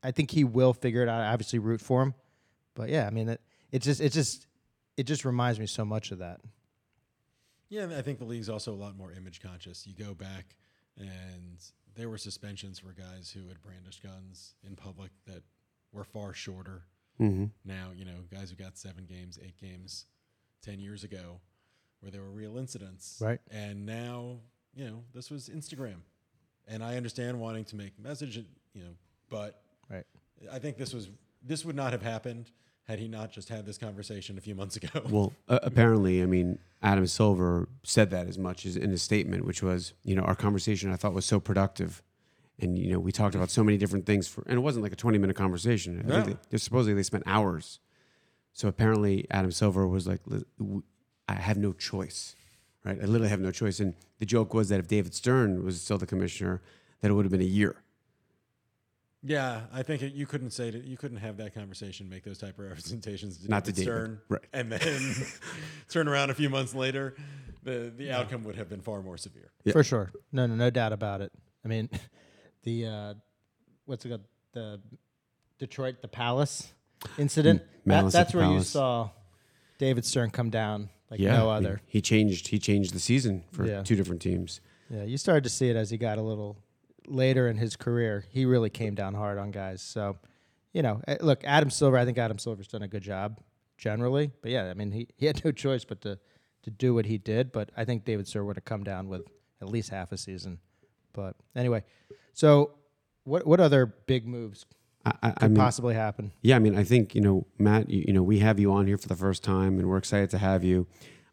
Speaker 3: I think he will figure it out. I obviously root for him, but yeah, I mean it. It just it just it just reminds me so much of that.
Speaker 2: Yeah, I think the league's also a lot more image conscious. You go back, and there were suspensions for guys who had brandished guns in public that were far shorter.
Speaker 1: Mm-hmm.
Speaker 2: Now, you know, guys who got seven games, eight games, ten years ago, where there were real incidents.
Speaker 3: Right.
Speaker 2: And now, you know, this was Instagram, and I understand wanting to make message, you know, but
Speaker 3: Right.
Speaker 2: I think this was this would not have happened had he not just had this conversation a few months ago.
Speaker 1: Well, uh, apparently, I mean, Adam Silver said that as much as in his statement, which was, you know, our conversation I thought was so productive. And, you know, we talked about so many different things for, and it wasn't like a 20 minute conversation. I
Speaker 2: No.
Speaker 1: think they, they- supposedly they spent hours. So apparently, Adam Silver was like, i have no choice, right? I literally have no choice. And the joke was that if David Stern was still the commissioner, that it would have been a year.
Speaker 2: Yeah, I think it, you couldn't say that you couldn't have that conversation, make those type of representations to
Speaker 1: Not to
Speaker 2: David
Speaker 1: David,
Speaker 2: Stern,
Speaker 1: right.
Speaker 2: And then turn around a few months later, the the outcome would have been far more severe.
Speaker 1: Yeah.
Speaker 3: For sure. No, no, no doubt about it. I mean, the uh, what's it called? The Detroit, the Palace incident. That,
Speaker 1: Malice at
Speaker 3: that's
Speaker 1: the
Speaker 3: where you
Speaker 1: Palace.
Speaker 3: saw David Stern come down like
Speaker 1: yeah,
Speaker 3: no
Speaker 1: I mean,
Speaker 3: other.
Speaker 1: he changed. He changed the season for
Speaker 3: Yeah.
Speaker 1: two different teams.
Speaker 3: Yeah, you started to see it as he got a little later in his career. He really came down hard on guys. So, you know, eh, look, Adam Silver. I think Adam Silver's done a good job generally. But yeah, I mean, he, he had no choice but to to do what he did. But I think David Stern would have come down with at least half a season. But anyway, so what what other big moves
Speaker 1: I, I, I
Speaker 3: could
Speaker 1: mean,
Speaker 3: possibly happen?
Speaker 1: Yeah, I mean, I think you know, Matt. You, you know, we have you on here for the first time, and we're excited to have you.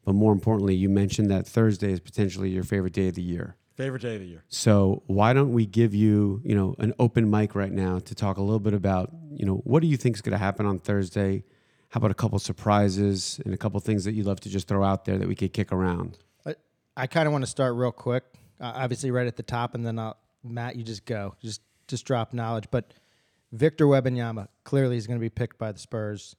Speaker 1: But more importantly, you mentioned that Thursday is potentially your favorite day of the year.
Speaker 2: Favorite day of the year.
Speaker 1: So why don't we give you, you know, an open mic right now to talk a little bit about, you know, what do you think is going to happen on Thursday? How about a couple surprises and a couple things that you'd love to just throw out there that we could kick around?
Speaker 3: I, I kind of want to start real quick. Uh, obviously, right at the top, and then I'll, Matt, you just go, just just drop knowledge. But Victor Wembanyama clearly is going to be picked by the Spurs.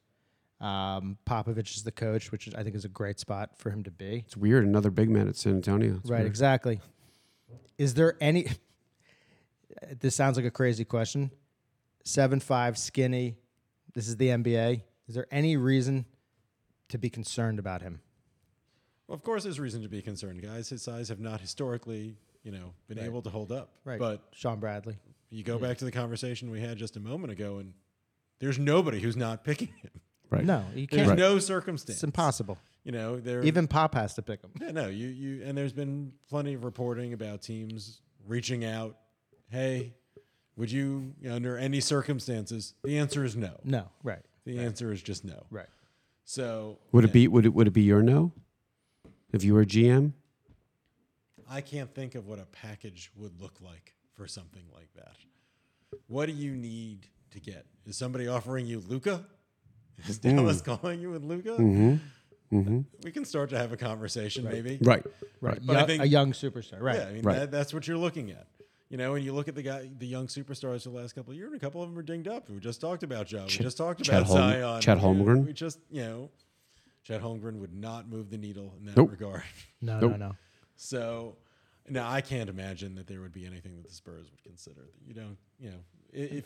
Speaker 3: Um, Popovich is the coach, which I think is a great spot for him to be.
Speaker 1: It's weird. Another big man at San Antonio. It's
Speaker 3: right,
Speaker 1: weird.
Speaker 3: exactly. Is there any? This sounds like a crazy question. Seven five, skinny. This is the NBA. Is there any reason to be concerned about him?
Speaker 2: Well, of course, there's reason to be concerned, guys. His size have not historically you know, been
Speaker 3: Right.
Speaker 2: able to hold up.
Speaker 3: Right.
Speaker 2: But
Speaker 3: Shawn Bradley.
Speaker 2: you go back to the conversation we had just a moment ago, and there's nobody who's not picking him.
Speaker 1: Right.
Speaker 3: No, you
Speaker 2: There's
Speaker 3: can't.
Speaker 2: no circumstance.
Speaker 3: It's impossible.
Speaker 2: You know, there
Speaker 3: Even Pop has to pick him.
Speaker 2: Yeah, no, you you and there's been plenty of reporting about teams reaching out. Hey, would you under any circumstances? The answer is no.
Speaker 3: No, right,
Speaker 2: The answer is just no.
Speaker 3: right.
Speaker 2: So
Speaker 1: Would it be would it would it be your no? If you were GM?
Speaker 2: I can't think of what a package would look like for something like that. What do you need to get? Is somebody offering you Luka? Is Dallas calling you with Luka?
Speaker 1: Mm-hmm.
Speaker 2: We can start to have a conversation, maybe.
Speaker 1: Right.
Speaker 3: Right.
Speaker 2: But I think-
Speaker 3: a young superstar. Right.
Speaker 2: Yeah, I mean
Speaker 1: Right.
Speaker 2: that, that's what you're looking at. You know, and you look at the guy, the young superstars the last couple of years, and a couple of them are dinged up. We just talked about Joe.
Speaker 1: Ch-
Speaker 2: we just talked
Speaker 1: Chet
Speaker 2: about
Speaker 1: Holm-
Speaker 2: Zion.
Speaker 1: Chet Holmgren?
Speaker 2: We just, you know, Chet Holmgren would not move the needle in that
Speaker 1: Nope.
Speaker 2: regard.
Speaker 3: No,
Speaker 1: Nope.
Speaker 3: no, no.
Speaker 2: So, now I can't imagine that there would be anything that the Spurs would consider. You don't, you know, if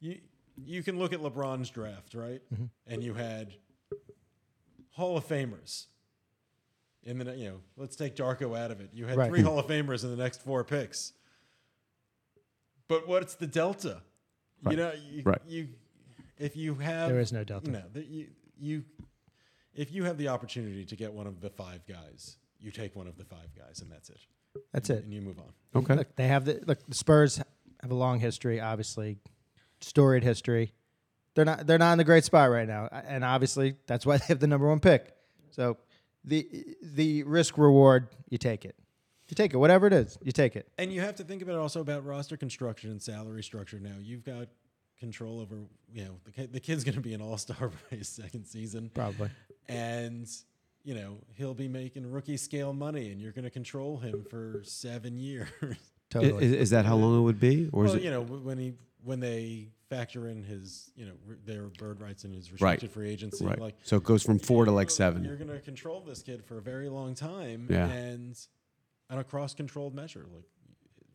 Speaker 2: you you can look at LeBron's draft, right?
Speaker 3: Mm-hmm.
Speaker 2: And you had Hall of Famers. In the, you know, let's take Darko out of it. You had
Speaker 3: Right.
Speaker 2: three Hall of Famers in the next four picks. But what's the delta?
Speaker 1: Right.
Speaker 2: You know, you,
Speaker 1: Right.
Speaker 2: you if you have
Speaker 3: There is no delta.
Speaker 2: No, the, you, you if you have the opportunity to get one of the five guys, you take one of the five guys, and that's it.
Speaker 3: That's it.
Speaker 2: And you move on.
Speaker 1: Okay.
Speaker 3: Look, they have the look. The Spurs have a long history, obviously, storied history. They're not. They're not in the great spot right now, and obviously that's why they have the number one pick. So the the risk reward, you take it. You take it, whatever it is, you take it.
Speaker 2: And you have to think about it also about roster construction and salary structure. Now you've got control over. You know, the, kid- the kid's going to be an all star by his second season,
Speaker 3: Probably.
Speaker 2: and you know he'll be making rookie scale money, and you're going to control him for seven years.
Speaker 3: Totally.
Speaker 1: Is, is that how long it would be, or is it
Speaker 2: you know, when he when they factor in his, you know, r- their bird rights and his
Speaker 1: Right.
Speaker 2: restricted free agency,
Speaker 1: right?
Speaker 2: like
Speaker 1: so it goes from four to like seven.
Speaker 2: You're going to control this kid for a very long time,
Speaker 1: Yeah.
Speaker 2: and on a cross-controlled measure, like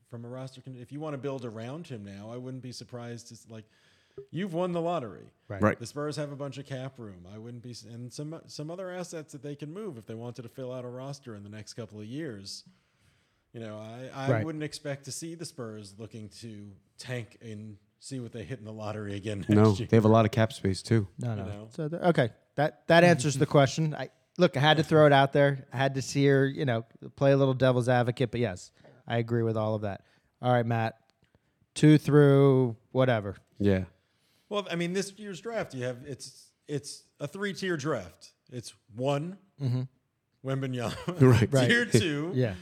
Speaker 2: from a roster. Con- if you want to build around him now, I wouldn't be surprised. To, s- like, you've won the lottery.
Speaker 3: Right.
Speaker 1: Right.
Speaker 2: The Spurs have a bunch of cap room. I wouldn't be, and some some other assets that they can move if they wanted to fill out a roster in the next couple of years. You know, I, I
Speaker 3: Right.
Speaker 2: wouldn't expect to see the Spurs looking to tank and see what they hit in the lottery again. Next
Speaker 1: No,
Speaker 2: year.
Speaker 1: they have a lot of cap space too.
Speaker 3: No, no.
Speaker 2: know?
Speaker 3: So okay, that that answers the question. I look, I had to throw it out there. I had to see her, you know, play a little devil's advocate. But yes, I agree with all of that. All right, Matt, two through whatever.
Speaker 1: Yeah.
Speaker 2: Well, I mean, this year's draft, you have it's it's a three tier draft. It's one, mm-hmm. Wembanyama.
Speaker 1: Right.
Speaker 3: Right.
Speaker 2: Tier two
Speaker 3: Yeah,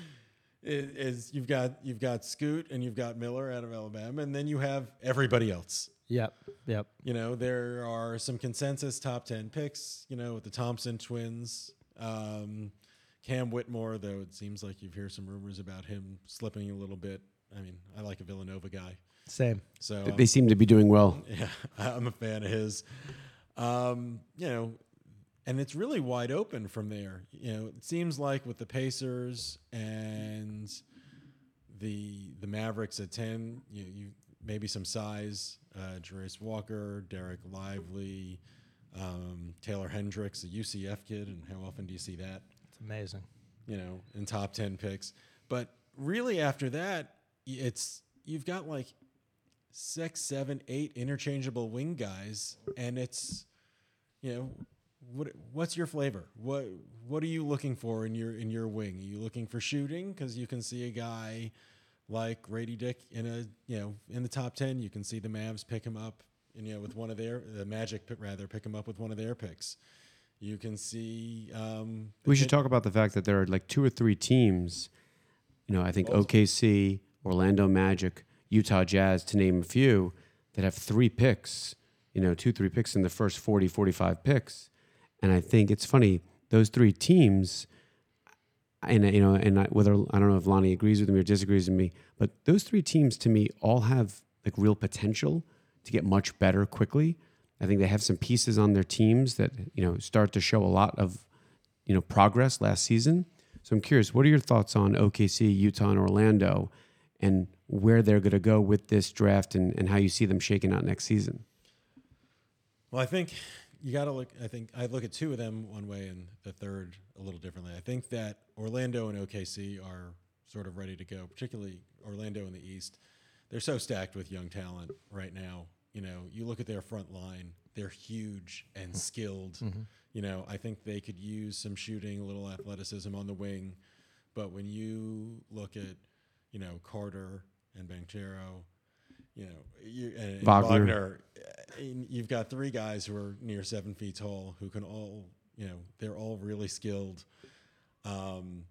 Speaker 2: is, is you've got you've got Scoot and you've got Miller out of Alabama, and then you have everybody else.
Speaker 3: yep, yep.
Speaker 2: You know, there are some consensus top ten picks. You know, with the Thompson twins, um, Cam Whitmore, though it seems like you've heard some rumors about him slipping a little bit. I mean, I like a Villanova guy,
Speaker 3: Same.
Speaker 2: so
Speaker 1: They seem to be doing well.
Speaker 2: yeah, I'm a fan of his. Um, you know, and it's really wide open from there. You know, it seems like with the Pacers and the the Mavericks at ten, you, you maybe some size. Uh, Jarace Walker, Dereck Lively, um, Taylor Hendricks, a UCF kid, and how often do you see that?
Speaker 3: It's amazing.
Speaker 2: you know, in top 10 picks. But really after that, it's you've got like six, seven, eight interchangeable wing guys, and it's you know, what what's your flavor? What what are you looking for in your in your wing? Are you looking for shooting because you can see a guy like Grady Dick in a you know in the top ten. You can see the Mavs pick him up, and you know with one of their the Magic rather pick him up with one of their picks. You can see. Um,
Speaker 1: We should talk about the fact that there are like two or three teams. You know, I think OKC, Orlando Magic, Utah Jazz, to name a few, that have three picks. You know, two, three picks in the first 40, 45 picks. And I think it's funny, those three teams, and you know, and I, whether I don't know if Lonnie agrees with me or disagrees with me, but those three teams to me all have like real potential to get much better quickly. I think they have some pieces on their teams that you know start to show a lot of you know progress last season. So I'm curious, what are your thoughts on OKC, Utah, and Orlando, and where they're going to go with this draft, and, and how you see them shaking out next season?
Speaker 2: Well, I think you got to look. I think I look at two of them one way and the third a little differently. I think that Orlando and OKC are sort of ready to go, particularly Orlando in the East. They're so stacked with young talent right now. You know, you look at their front line, they're huge and skilled. You know, I think they could use some shooting, a little athleticism on the wing. But when you look at, you know, Carter and Banchero, you know, you, and, and
Speaker 1: Wagner.
Speaker 2: Wagner, uh, you've got three guys who are near seven feet tall who can all, you know, they're all really skilled. Um,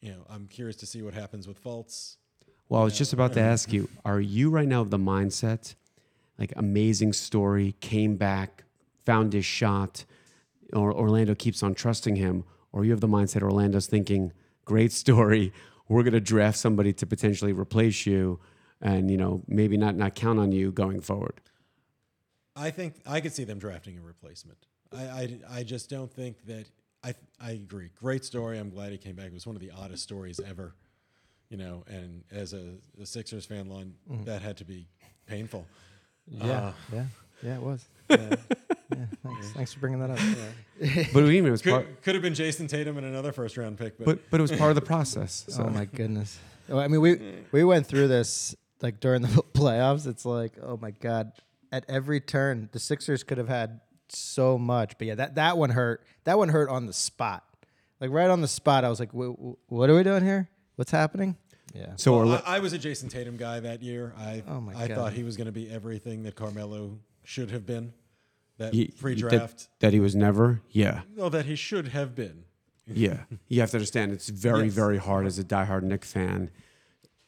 Speaker 2: you know, I'm curious to see what happens with Fultz.
Speaker 1: Well, I was just about to ask you, are you right now of the mindset, like amazing story, came back, found his shot, or Orlando keeps on trusting him, or you have the mindset Orlando's thinking, great story, we're going to draft somebody to potentially replace you, and you know maybe not not count on you going forward.
Speaker 2: I think I could see them drafting a replacement. I, I, I just don't think that I I agree. Great story. I'm glad he came back. It was one of the oddest stories ever. You know, and as a, a Sixers fan, Lon, mm-hmm. that had to be painful.
Speaker 3: Yeah,
Speaker 2: Uh,
Speaker 3: yeah, yeah. It was. Yeah, yeah thanks. Thanks for bringing that up.
Speaker 1: But even it was part,
Speaker 2: Could, could have been Jayson Tatum and another first round pick, but,
Speaker 1: but but it was part of the process. So
Speaker 3: Oh my goodness. Well, I mean, we we went through this like during the playoffs. It's like, oh my god, at every turn, the Sixers could have had so much. But yeah, that that one hurt. That one hurt on the spot. Like right on the spot, I was like, "Wh- wh- what are we doing here? What's happening? Yeah.
Speaker 1: so
Speaker 2: Well,
Speaker 1: Orla-
Speaker 2: I, I was a Jayson Tatum guy that year. I
Speaker 3: Oh my
Speaker 2: I
Speaker 3: God.
Speaker 2: thought he was going to be everything that Carmelo should have been. That
Speaker 1: y-
Speaker 2: free
Speaker 1: y- that-
Speaker 2: draft.
Speaker 1: that, he was never, yeah.
Speaker 2: No, that he should have been.
Speaker 1: Yeah, you have to understand it's very,
Speaker 2: Yes.
Speaker 1: very hard as a diehard Knick fan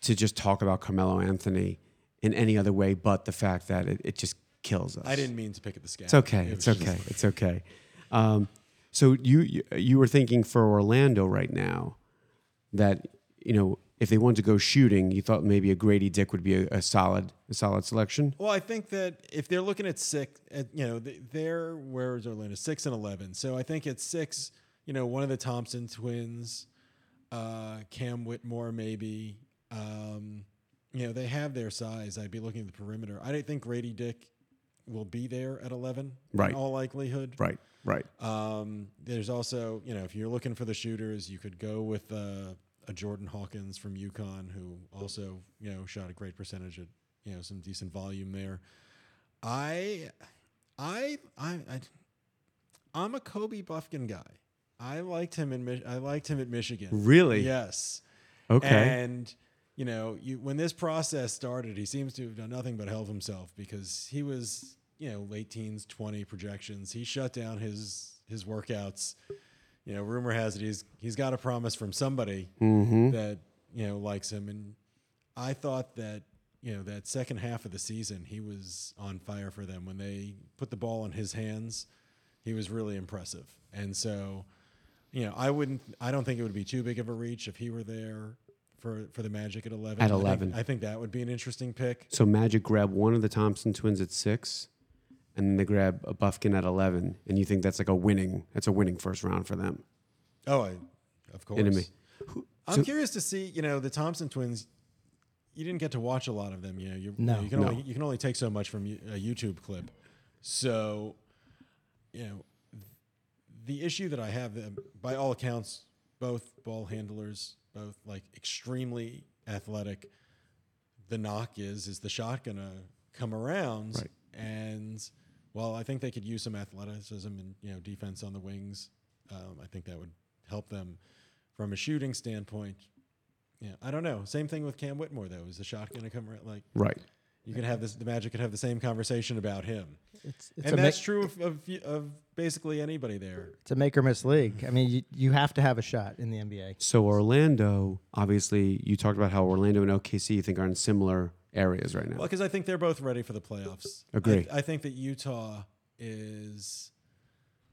Speaker 1: to just talk about Carmelo Anthony in any other way but the fact that it, it just kills us.
Speaker 2: I didn't mean to pick at the scab.
Speaker 1: It's okay.
Speaker 2: It
Speaker 1: It's
Speaker 2: was just-
Speaker 1: okay. It's okay. Um, so you, you you were thinking for Orlando right now that you know if they wanted to go shooting, you thought maybe a Grady Dick would be a, a solid a solid selection.
Speaker 2: Well, I think that if they're looking at six, at, you know, th- they're where is Orlando? Six and eleven. So I think at six, you know, one of the Thompson twins, uh, Cam Whitmore, maybe. Um, you know, they have their size. I'd be looking at the perimeter. I don't think Grady Dick will be there at eleven.
Speaker 1: Right.
Speaker 2: In all likelihood.
Speaker 1: Right. Right.
Speaker 2: Um, there's also, you know, if you're looking for the shooters, you could go with uh, a Jordan Hawkins from UConn, who also, you know, shot a great percentage at, you know, some decent volume there. I, I, I, I I'm a Kobe Buffkin guy. I liked him in, I liked him at Michigan.
Speaker 1: Really?
Speaker 2: Yes.
Speaker 1: Okay.
Speaker 2: And you know, you when this process started, he seems to have done nothing but help himself because he was, you know, late teens, twenty projections. He shut down his his workouts. You know, rumor has it he's he's got a promise from somebody
Speaker 1: mm-hmm.
Speaker 2: that you know likes him, and I thought that you know that second half of the season he was on fire for them when they put the ball in his hands. He was really impressive, and so you know I wouldn't I don't think it would be too big of a reach if he were there for for the Magic at eleven.
Speaker 1: At
Speaker 2: I think-
Speaker 1: 11.
Speaker 2: I think that would be an interesting pick.
Speaker 1: So Magic grab one of the Thompson twins at six, and then they grab a Buffkin at eleven, and you think that's like a winning that's a winning first round for them.
Speaker 2: Oh, I, of course.
Speaker 1: Enemy.
Speaker 2: I'm
Speaker 1: so-
Speaker 2: curious to see. You know, the Thompson twins. You didn't get to watch a lot of them. You know, you,
Speaker 3: No.
Speaker 2: you can
Speaker 1: No.
Speaker 2: only you can only take so much from a YouTube clip. So, you know, the issue that I have, them by all accounts, both ball handlers, both like extremely athletic. The knock is, is the shot gonna come around?
Speaker 1: Right.
Speaker 2: And well, I think they could use some athleticism and you know defense on the wings. Um, I think that would help them from a shooting standpoint. Yeah, I don't know. Same thing with Cam Whitmore though. Is the shot gonna come right? Like
Speaker 1: Right.
Speaker 2: you could have this. The Magic could have the same conversation about him,
Speaker 3: It's, it's
Speaker 2: and that's
Speaker 3: ma-
Speaker 2: true of, of of basically anybody there.
Speaker 3: It's a make or miss league. I mean, you, you have to have a shot in the NBA.
Speaker 1: So Orlando, obviously, you talked about how Orlando and OKC you think are in similar areas right now.
Speaker 2: Well, because I think they're both ready for the playoffs.
Speaker 1: Agree.
Speaker 2: I, I think that Utah is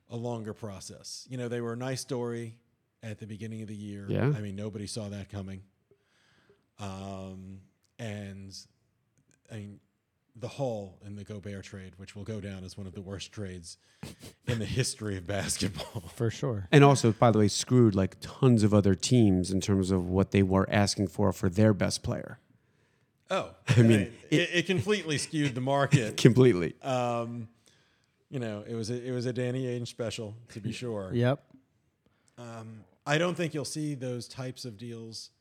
Speaker 2: a longer process. You know, they were a nice story at the beginning of the year.
Speaker 1: Yeah.
Speaker 2: I mean, nobody saw that coming. Um, and I mean, the haul in the Gobert trade, which will go down as one of the worst trades in the history of basketball.
Speaker 3: For sure.
Speaker 1: And also, by the way, screwed like tons of other teams in terms of what they were asking for for their best player.
Speaker 2: Oh, I mean, it, it completely skewed the market.
Speaker 1: Completely.
Speaker 2: Um, you know, it was a, it was a Danny Ainge special to be sure.
Speaker 3: Yep.
Speaker 2: Um, I don't think you'll see those types of deals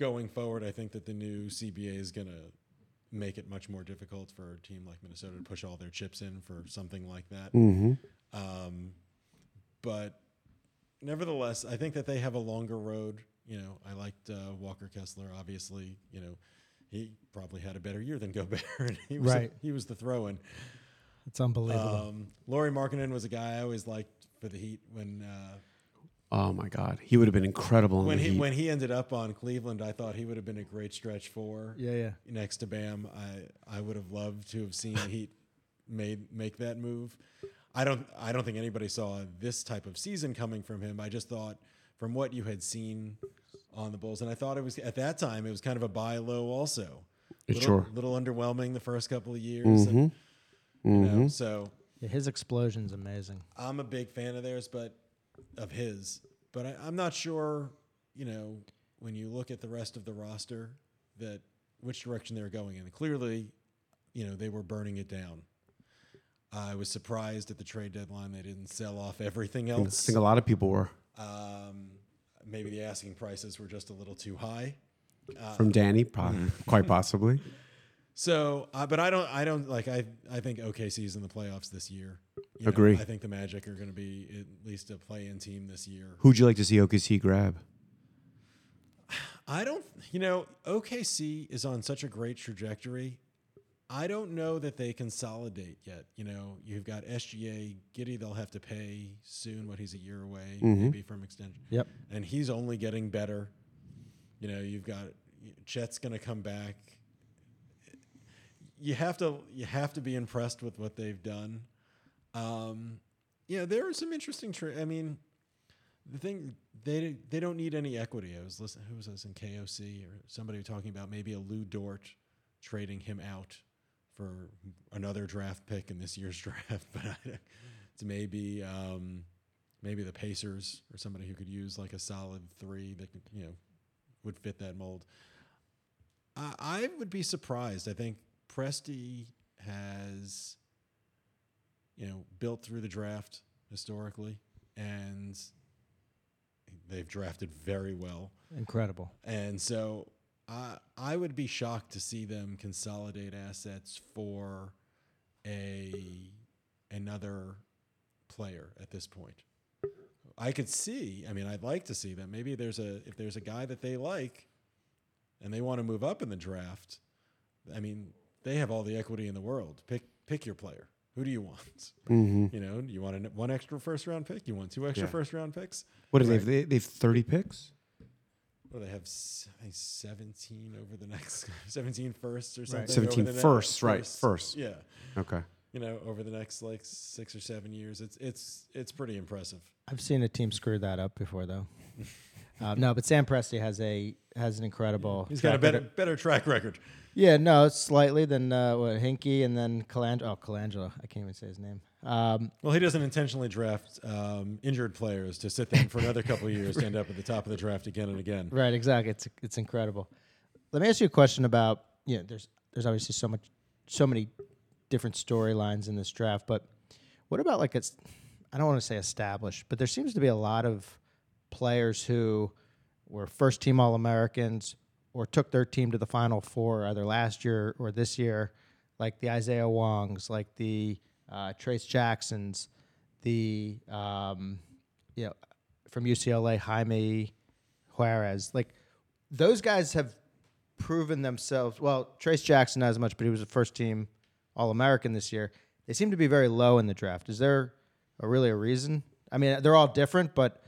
Speaker 2: going forward, I think that the new CBA is going to make it much more difficult for a team like Minnesota to push all their chips in for something like that.
Speaker 1: Mm-hmm.
Speaker 2: Um, but nevertheless, I think that they have a longer road. You know, I liked uh, Walker Kessler. Obviously, you know, he probably had a better year than Gobert. and he was
Speaker 3: Right.
Speaker 2: he was the throw-in.
Speaker 3: It's unbelievable.
Speaker 2: Um, Lauri Markkanen was a guy I always liked for the Heat when uh,
Speaker 1: Oh my God, he would have been incredible in
Speaker 2: when
Speaker 1: the
Speaker 2: he
Speaker 1: Heat.
Speaker 2: when he ended up on Cleveland. I thought he would have been a great stretch four
Speaker 3: yeah, yeah.
Speaker 2: next to Bam. I I would have loved to have seen the Heat made make that move. I don't I don't think anybody saw this type of season coming from him. I just thought from what you had seen on the Bulls, and I thought it was at that time it was kind of a buy low also. Little,
Speaker 1: Sure.
Speaker 2: little underwhelming the first couple of years. And, you know, so
Speaker 3: Yeah, his explosion's amazing.
Speaker 2: I'm a big fan of theirs, but of his. But I, I'm not sure, you know, when you look at the rest of the roster, that which direction they're going in. Clearly, you know, they were burning it down. I was surprised at the trade deadline they didn't sell off everything else.
Speaker 1: I think a lot of people were
Speaker 2: Um, maybe the asking prices were just a little too high.
Speaker 1: from Danny, probably, quite possibly.
Speaker 2: So, uh, but I don't, I don't like. I, I think OKC is in the playoffs this year. You know,
Speaker 1: Agree.
Speaker 2: I think the Magic are going to be at least a play-in team this year.
Speaker 1: Who'd you like to see OKC grab?
Speaker 2: I don't, you know, OKC is on such a great trajectory. I don't know that they consolidate yet. You know, you've got SGA, Giddey, they'll have to pay soon, what he's a year away, maybe from extension.
Speaker 3: Yep.
Speaker 2: And he's only getting better. You know, you've got Chet's going to come back. You have to you have to be impressed with what they've done. Um, you know, there are some interesting. Tra- I mean, the thing they they don't need any equity. I was listening. Who was this in KOC or somebody talking about maybe a Lu Dort trading him out for another draft pick in this year's draft, but I, it's maybe um, maybe the Pacers or somebody who could use like a solid three that could you know would fit that mold. I, I would be surprised. I think Presti has you know built through the draft historically and they've drafted very well.
Speaker 3: Incredible.
Speaker 2: And so I I would be shocked to see them consolidate assets for a another player at this point. I could see, I mean I'd like to see that. Maybe there's a if there's a guy that they like and they want to move up in the draft, I mean, they have all the equity in the world. Pick pick your player. Who do you want?
Speaker 1: Mm-hmm.
Speaker 2: You know, you want a, one extra first round pick? You want two extra
Speaker 1: Yeah.
Speaker 2: first round picks?
Speaker 1: What do they
Speaker 2: Right.
Speaker 1: have? They, they have 30 picks?
Speaker 2: Well, they have s- I think 17 over the next 17 firsts or something.
Speaker 3: Right.
Speaker 1: 17
Speaker 2: over the ne-
Speaker 1: firsts, right, firsts.
Speaker 2: Yeah,
Speaker 1: Okay.
Speaker 2: you know, over the next like six or seven years, it's it's it's pretty impressive.
Speaker 3: I've seen a team screw that up before, though. uh, no, but Sam Presti has a has an incredible.
Speaker 2: He's got a better
Speaker 3: record.
Speaker 2: better track record.
Speaker 3: Yeah, no, slightly than uh, what Hinkie and then Colangelo. Oh, Colangelo. I can't even say his name. Um,
Speaker 2: Well, he doesn't intentionally draft um, injured players to sit them for another couple of years to end up at the top of the draft again and again.
Speaker 3: Right, exactly. It's it's incredible. Let me ask you a question about you know, there's there's obviously so much so many different storylines in this draft, but what about like it's I don't want to say established, but there seems to be a lot of players who were first team All Americans or took their team to the Final Four either last year or this year, like the Isaiah Wongs, like the uh, Trayce Jacksons, the um, you know from UCLA Jaime Jaquez, like those guys have proven themselves. Well, Trayce Jackson not as much, but he was a first team All American this year. They seem to be very low in the draft. Is there a really a reason? I mean, they're all different, but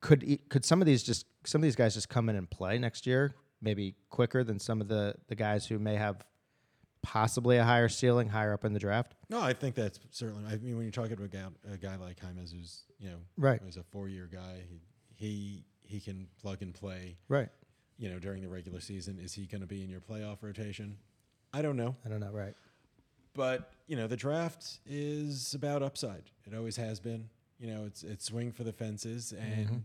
Speaker 3: could could some of these just some of these guys just come in and play next year, maybe quicker than some of the the guys who may have possibly a higher ceiling higher up in the draft?
Speaker 2: No, I think that's certainly. I mean, when you're talking about a guy, a guy like James, who's you know,
Speaker 3: Right.
Speaker 2: who's a four year guy, he, he he can plug and play.
Speaker 3: Right.
Speaker 2: You know, during the regular season, is he going to be in your playoff rotation? I don't know.
Speaker 3: I don't know. Right.
Speaker 2: But you know, the draft is about upside. It always has been. You know, it's it's swing for the fences, mm-hmm. and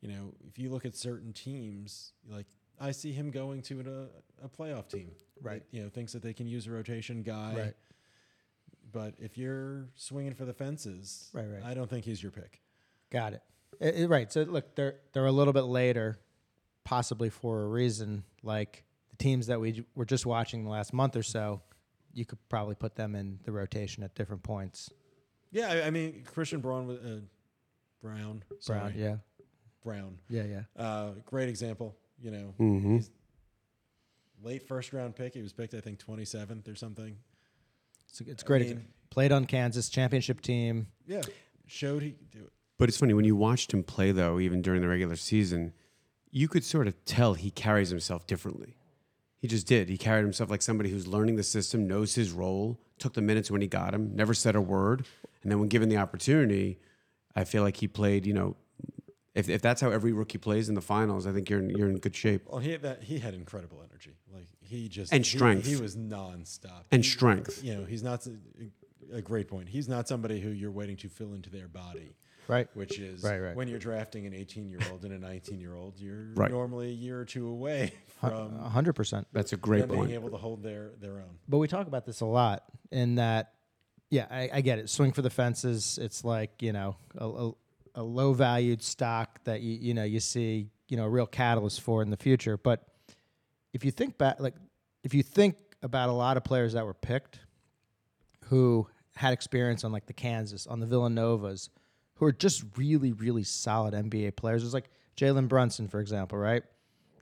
Speaker 2: you know, if you look at certain teams, like I see him going to a, a playoff team,
Speaker 3: Right.
Speaker 2: that, you know, thinks that they can use a rotation guy.
Speaker 3: Right.
Speaker 2: But if you're swinging for the fences,
Speaker 3: Right, right.
Speaker 2: I don't think he's your pick.
Speaker 3: Got it. I- I- right. So look, they're they're a little bit later possibly for a reason. Like the teams that we j- were just watching the last month or so, you could probably put them in the rotation at different points.
Speaker 2: Yeah, I, I mean Christian Braun, uh, Brown, sorry,
Speaker 3: Brown, yeah,
Speaker 2: Brown,
Speaker 3: yeah, yeah.
Speaker 2: uh, great example. You know,
Speaker 1: Mhm.
Speaker 2: he's late first round pick. He was picked, I think, twenty seventh or something.
Speaker 3: It's, it's
Speaker 2: I
Speaker 3: great.
Speaker 2: mean-
Speaker 3: Played on Kansas championship team.
Speaker 2: Yeah, showed he could do it.
Speaker 1: But it's funny when you watched him play, though, even during the regular season, you could sort of tell he carries himself differently. He just did. He carried himself like somebody who's learning the system, knows his role, took the minutes when he got him, never said a word. And then when given the opportunity, I feel like he played, you know, if, if that's how every rookie plays in the finals, I think you're in, you're in good shape.
Speaker 2: Well, he had that he had incredible energy. Like he just
Speaker 1: And strength.
Speaker 2: He, was nonstop.
Speaker 1: And
Speaker 2: He-
Speaker 1: strength.
Speaker 2: You know, he's not a great point. He's not somebody who you're waiting to fill into their body.
Speaker 3: Right.
Speaker 2: Which is
Speaker 3: Right, right.
Speaker 2: when you're drafting an 18 year old and a 19 year old, you're
Speaker 1: Right.
Speaker 2: normally a year or two away from
Speaker 3: hundred percent.
Speaker 1: That's a great
Speaker 2: them being
Speaker 1: point.
Speaker 2: able to hold their their own.
Speaker 3: But we talk about this a lot in that, yeah, I, I get it. Swing for the fences. It's like you know a, a, a low valued stock that you you know you see you know a real catalyst for in the future. But if you think back, like if you think about a lot of players that were picked, who had experience on like the Kansas, on the Villanovas, who are just really really solid NBA players. There's like Jalen Brunson, for example, right?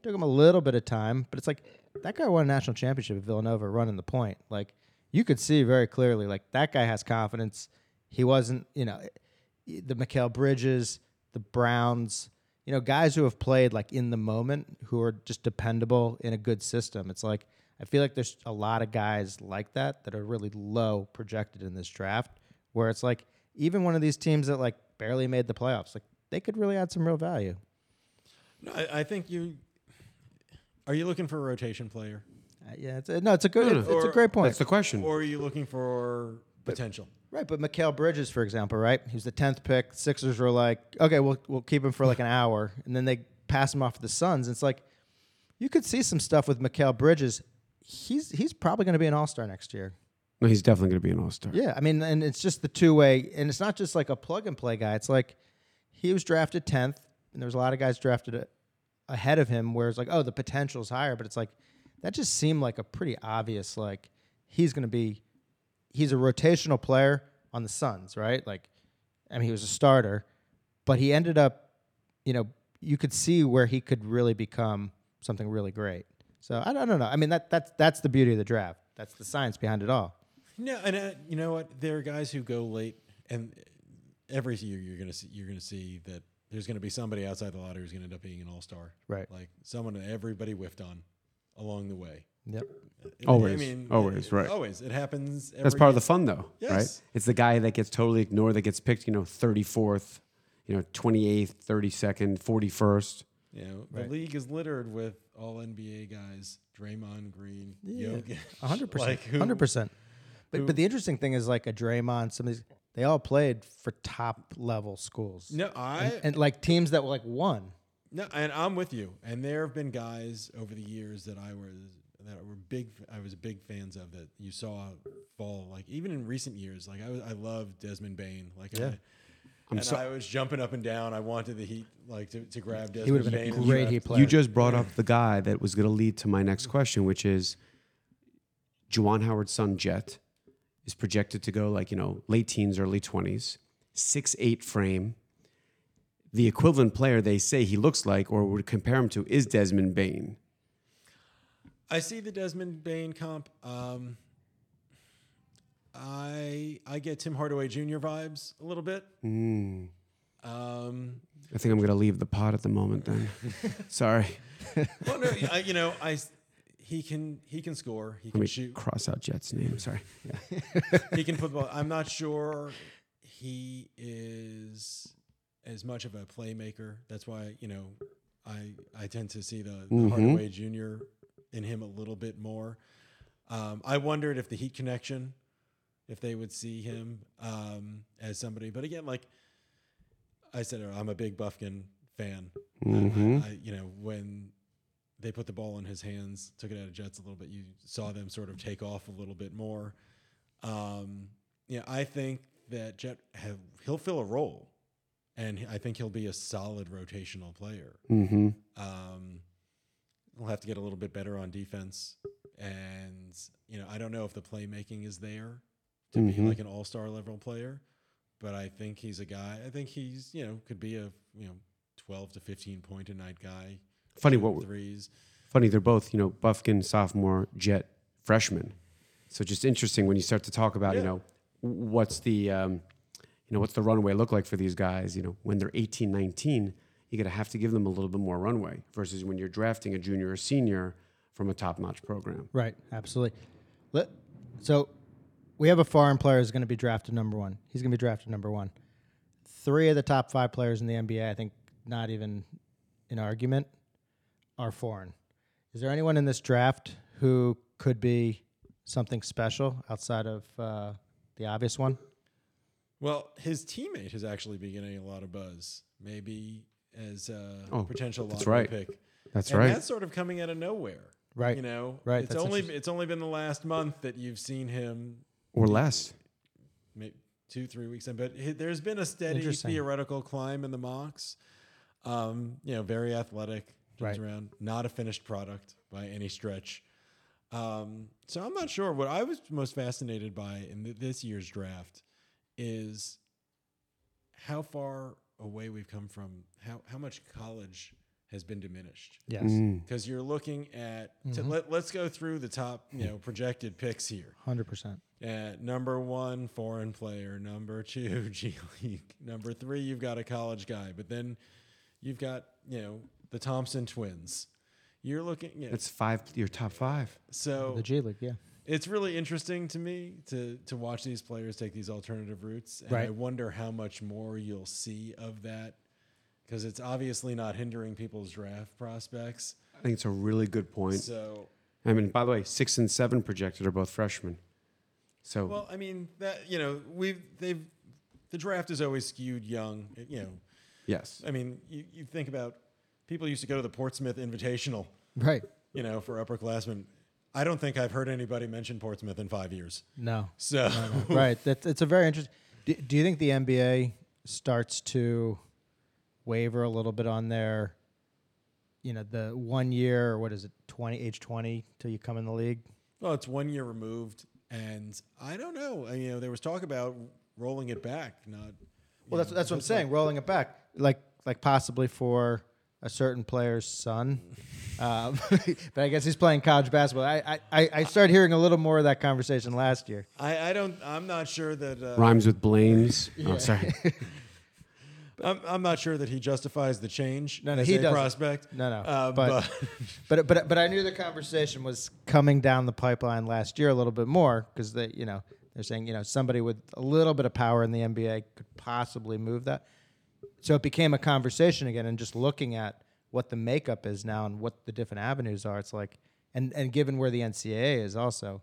Speaker 3: Took him a little bit of time, but it's like that guy won a national championship at Villanova running the point. Like you could see very clearly, like that guy has confidence. He wasn't, you know, the Mikal Bridges, the Browns, you know, guys who have played like in the moment who are just dependable in a good system. It's like I feel like there's a lot of guys like that that are really low projected in this draft, where it's like even one of these teams that like barely made the playoffs, like they could really add some real value.
Speaker 2: No, I, I think you are you looking for a rotation player,
Speaker 3: Uh, yeah, it's a, no, it's a good,
Speaker 1: No, no.
Speaker 3: it's, it's a great point.
Speaker 1: That's the question.
Speaker 2: or are you looking for potential?
Speaker 3: Right, but Mikal Bridges, for example, right? He was the tenth pick. Sixers were like, okay, we'll we'll keep him for like an hour, and then they pass him off to the Suns. It's like you could see some stuff with Mikal Bridges. He's he's probably going to be an All Star next year.
Speaker 1: no, he's definitely going to be an all star.
Speaker 3: Yeah, I mean, and it's just the two way, and it's not just like a plug and play guy. It's like he was drafted tenth, and there's a lot of guys drafted ahead of him, where it's like, oh, the potential's higher, but it's like that just seemed like a pretty obvious like he's going to be he's a rotational player on the Suns, right? Like, I mean, he was a starter, but he ended up, you know, you could see where he could really become something really great. So I don't, I don't know. I mean, that that's that's the beauty of the draft. That's the science behind it all.
Speaker 2: No, and uh, you know what? There are guys who go late, and every year you're gonna see you're gonna see that there's gonna be somebody outside the lottery who's gonna end up being an all star,
Speaker 3: Right.
Speaker 2: Like someone that everybody whiffed on along the way.
Speaker 3: Yep.
Speaker 2: It-
Speaker 1: Always, always,
Speaker 2: it-
Speaker 1: right.
Speaker 2: Always, it happens.
Speaker 1: That's part of the fun, though, right? It's the guy that gets totally ignored that gets picked, you know, 34th, you know, 28th, 32nd, 41st.
Speaker 2: Yeah, know,
Speaker 3: Right.
Speaker 2: the league is littered with all NBA guys: Draymond Green,
Speaker 3: Yeah.
Speaker 2: Jokic,
Speaker 3: A hundred percent.
Speaker 2: like who-
Speaker 3: Hundred percent. But
Speaker 2: who-
Speaker 3: but the interesting thing is like a Draymond, some of these they all played for top level schools.
Speaker 2: No, I
Speaker 3: and, and like teams that were like won.
Speaker 2: No, and I'm with you. And there have been guys over the years that I was that were big. I was big fans of that you saw fall. Like even in recent years, like I was, I loved Desmond Bane. Like
Speaker 3: Yeah.
Speaker 2: I,
Speaker 1: I'm
Speaker 2: and
Speaker 1: so-
Speaker 2: I was jumping up and down. I wanted the Heat like to, to grab Desmond.
Speaker 3: He would have been
Speaker 2: Bane
Speaker 3: a great
Speaker 2: draft-
Speaker 3: Heat player.
Speaker 1: You just brought up the guy that was going to lead to my next question, which is Juwan Howard's son, Jett, is projected to go like, you know, late teens, early 20s, six eight frame. The equivalent player they say he looks like or would compare him to is Desmond Bane.
Speaker 2: I see the Desmond Bane comp. Um, I I get Tim Hardaway Jr. vibes a little bit.
Speaker 1: Mm.
Speaker 2: Um,
Speaker 1: I think I'm going to leave the pot at the moment then. Sorry.
Speaker 2: well, no, I, you know, I he can he can score. He
Speaker 1: Let
Speaker 2: can
Speaker 1: me
Speaker 2: shoot.
Speaker 1: cross out Jett's name. Sorry. Yeah.
Speaker 2: he can put the ball. I'm not sure he is as much of a playmaker. That's why you know I I tend to see the, the
Speaker 1: Mhm.
Speaker 2: Hardaway Jr. in him a little bit more. Um, I wondered if the Heat connection, if they would see him um, as somebody. But again, like I said, I'm a big Buffkin fan.
Speaker 1: Mhm.
Speaker 2: I, I, you know when they put the ball in his hands, took it out of Jett's a little bit. You saw them sort of take off a little bit more. Um, yeah, I think that Jett have, he'll fill a role, and I think he'll be a solid rotational player.
Speaker 1: Mm-hmm.
Speaker 2: Um, he'll have to get a little bit better on defense, and you know I don't know if the playmaking is there to be
Speaker 1: Mhm.
Speaker 2: like an all star level player, but I think he's a guy. I think he's you know could be a you know twelve to fifteen point a night guy.
Speaker 1: Funny what
Speaker 2: threes.
Speaker 1: funny they're both you know Buffkin sophomore, Jett freshman. So just interesting when you start to talk about you know what's the um, you know what's the runway look like for these guys. You know when they're 18, 19, you're gonna have to give them a little bit more runway versus when you're drafting a junior or senior from a top notch program.
Speaker 3: Right, absolutely. Let, so we have a foreign player who's going to be drafted number one. He's going to be drafted number one. Three of the top five players in the NBA, I think, not even in argument, are foreign. Is there anyone in this draft who could be something special outside of uh, the obvious one?
Speaker 2: Well, his teammate has actually been getting a lot of buzz. Maybe as a
Speaker 1: Oh,
Speaker 2: potential
Speaker 1: that's
Speaker 2: lottery
Speaker 1: right.
Speaker 2: pick.
Speaker 1: That's
Speaker 2: and
Speaker 1: right.
Speaker 2: that's sort of coming out of nowhere.
Speaker 3: Right.
Speaker 2: You know,
Speaker 3: Right,
Speaker 2: It's
Speaker 3: that's
Speaker 2: only it's only been the last month that you've seen him,
Speaker 1: or less.
Speaker 2: maybe two three weeks in, but there's been a steady theoretical climb in the mocks. Um, you know, very athletic, turns
Speaker 3: Right.
Speaker 2: around, not a finished product by any stretch. Um, so I'm not sure. What I was most fascinated by in th- this year's draft is how far away we've come from how how much college has been diminished
Speaker 3: Yes.
Speaker 1: Mm.
Speaker 2: because you're looking at to
Speaker 3: Mhm.
Speaker 2: let, let's go through the top you know projected picks here
Speaker 3: 100%.
Speaker 2: uh, number one foreign player number two g league number three you've got a college guy but then you've got you know the thompson twins you're looking you know,
Speaker 1: That's five. Your top five.
Speaker 2: so
Speaker 3: The G League, yeah.
Speaker 2: It's really interesting to me to to watch these players take these alternative routes, and I wonder how much more you'll see of that because it's obviously not hindering people's draft prospects.
Speaker 1: I think it's a really good point.
Speaker 2: So,
Speaker 1: I mean, by the way, six and seven projected are both freshmen. So
Speaker 2: well, I mean that you know we've they've the draft is always skewed young. You know,
Speaker 1: yes,
Speaker 2: I mean you, you think about people used to go to the Portsmouth Invitational,
Speaker 3: Right.
Speaker 2: you know, for upperclassmen. I don't think I've heard anybody mention Portsmouth in five years.
Speaker 3: No.
Speaker 2: So,
Speaker 3: right. That, it's a very interesting. Do, do you think the NBA starts to waver a little bit on their, you know, the one year or what is it, twenty age twenty till you come in the league?
Speaker 2: Well, it's one year removed, and I don't know. I, you know, there was talk about rolling it back. Not.
Speaker 3: Well, that's
Speaker 2: know,
Speaker 3: that's what I'm saying.
Speaker 2: like-
Speaker 3: Rolling it back, like like possibly for a certain player's son. Um, but I guess he's playing college basketball. I, I I started hearing a little more of that conversation last year.
Speaker 2: I, I don't. I'm not sure that. Uh,
Speaker 1: rhymes with blames. Oh, sorry.
Speaker 2: I'm, I'm not sure that he justifies the change.
Speaker 3: No, no,
Speaker 2: as
Speaker 3: he
Speaker 2: a
Speaker 3: doesn't.
Speaker 2: prospect.
Speaker 3: No, no,
Speaker 2: Uh,
Speaker 3: but- But but but I knew the conversation was coming down the pipeline last year a little bit more because they you know they're saying you know somebody with a little bit of power in the NBA could possibly move that. So it became a conversation again, and just looking at what the makeup is now and what the different avenues are, it's like, and and given where the NCAA is also,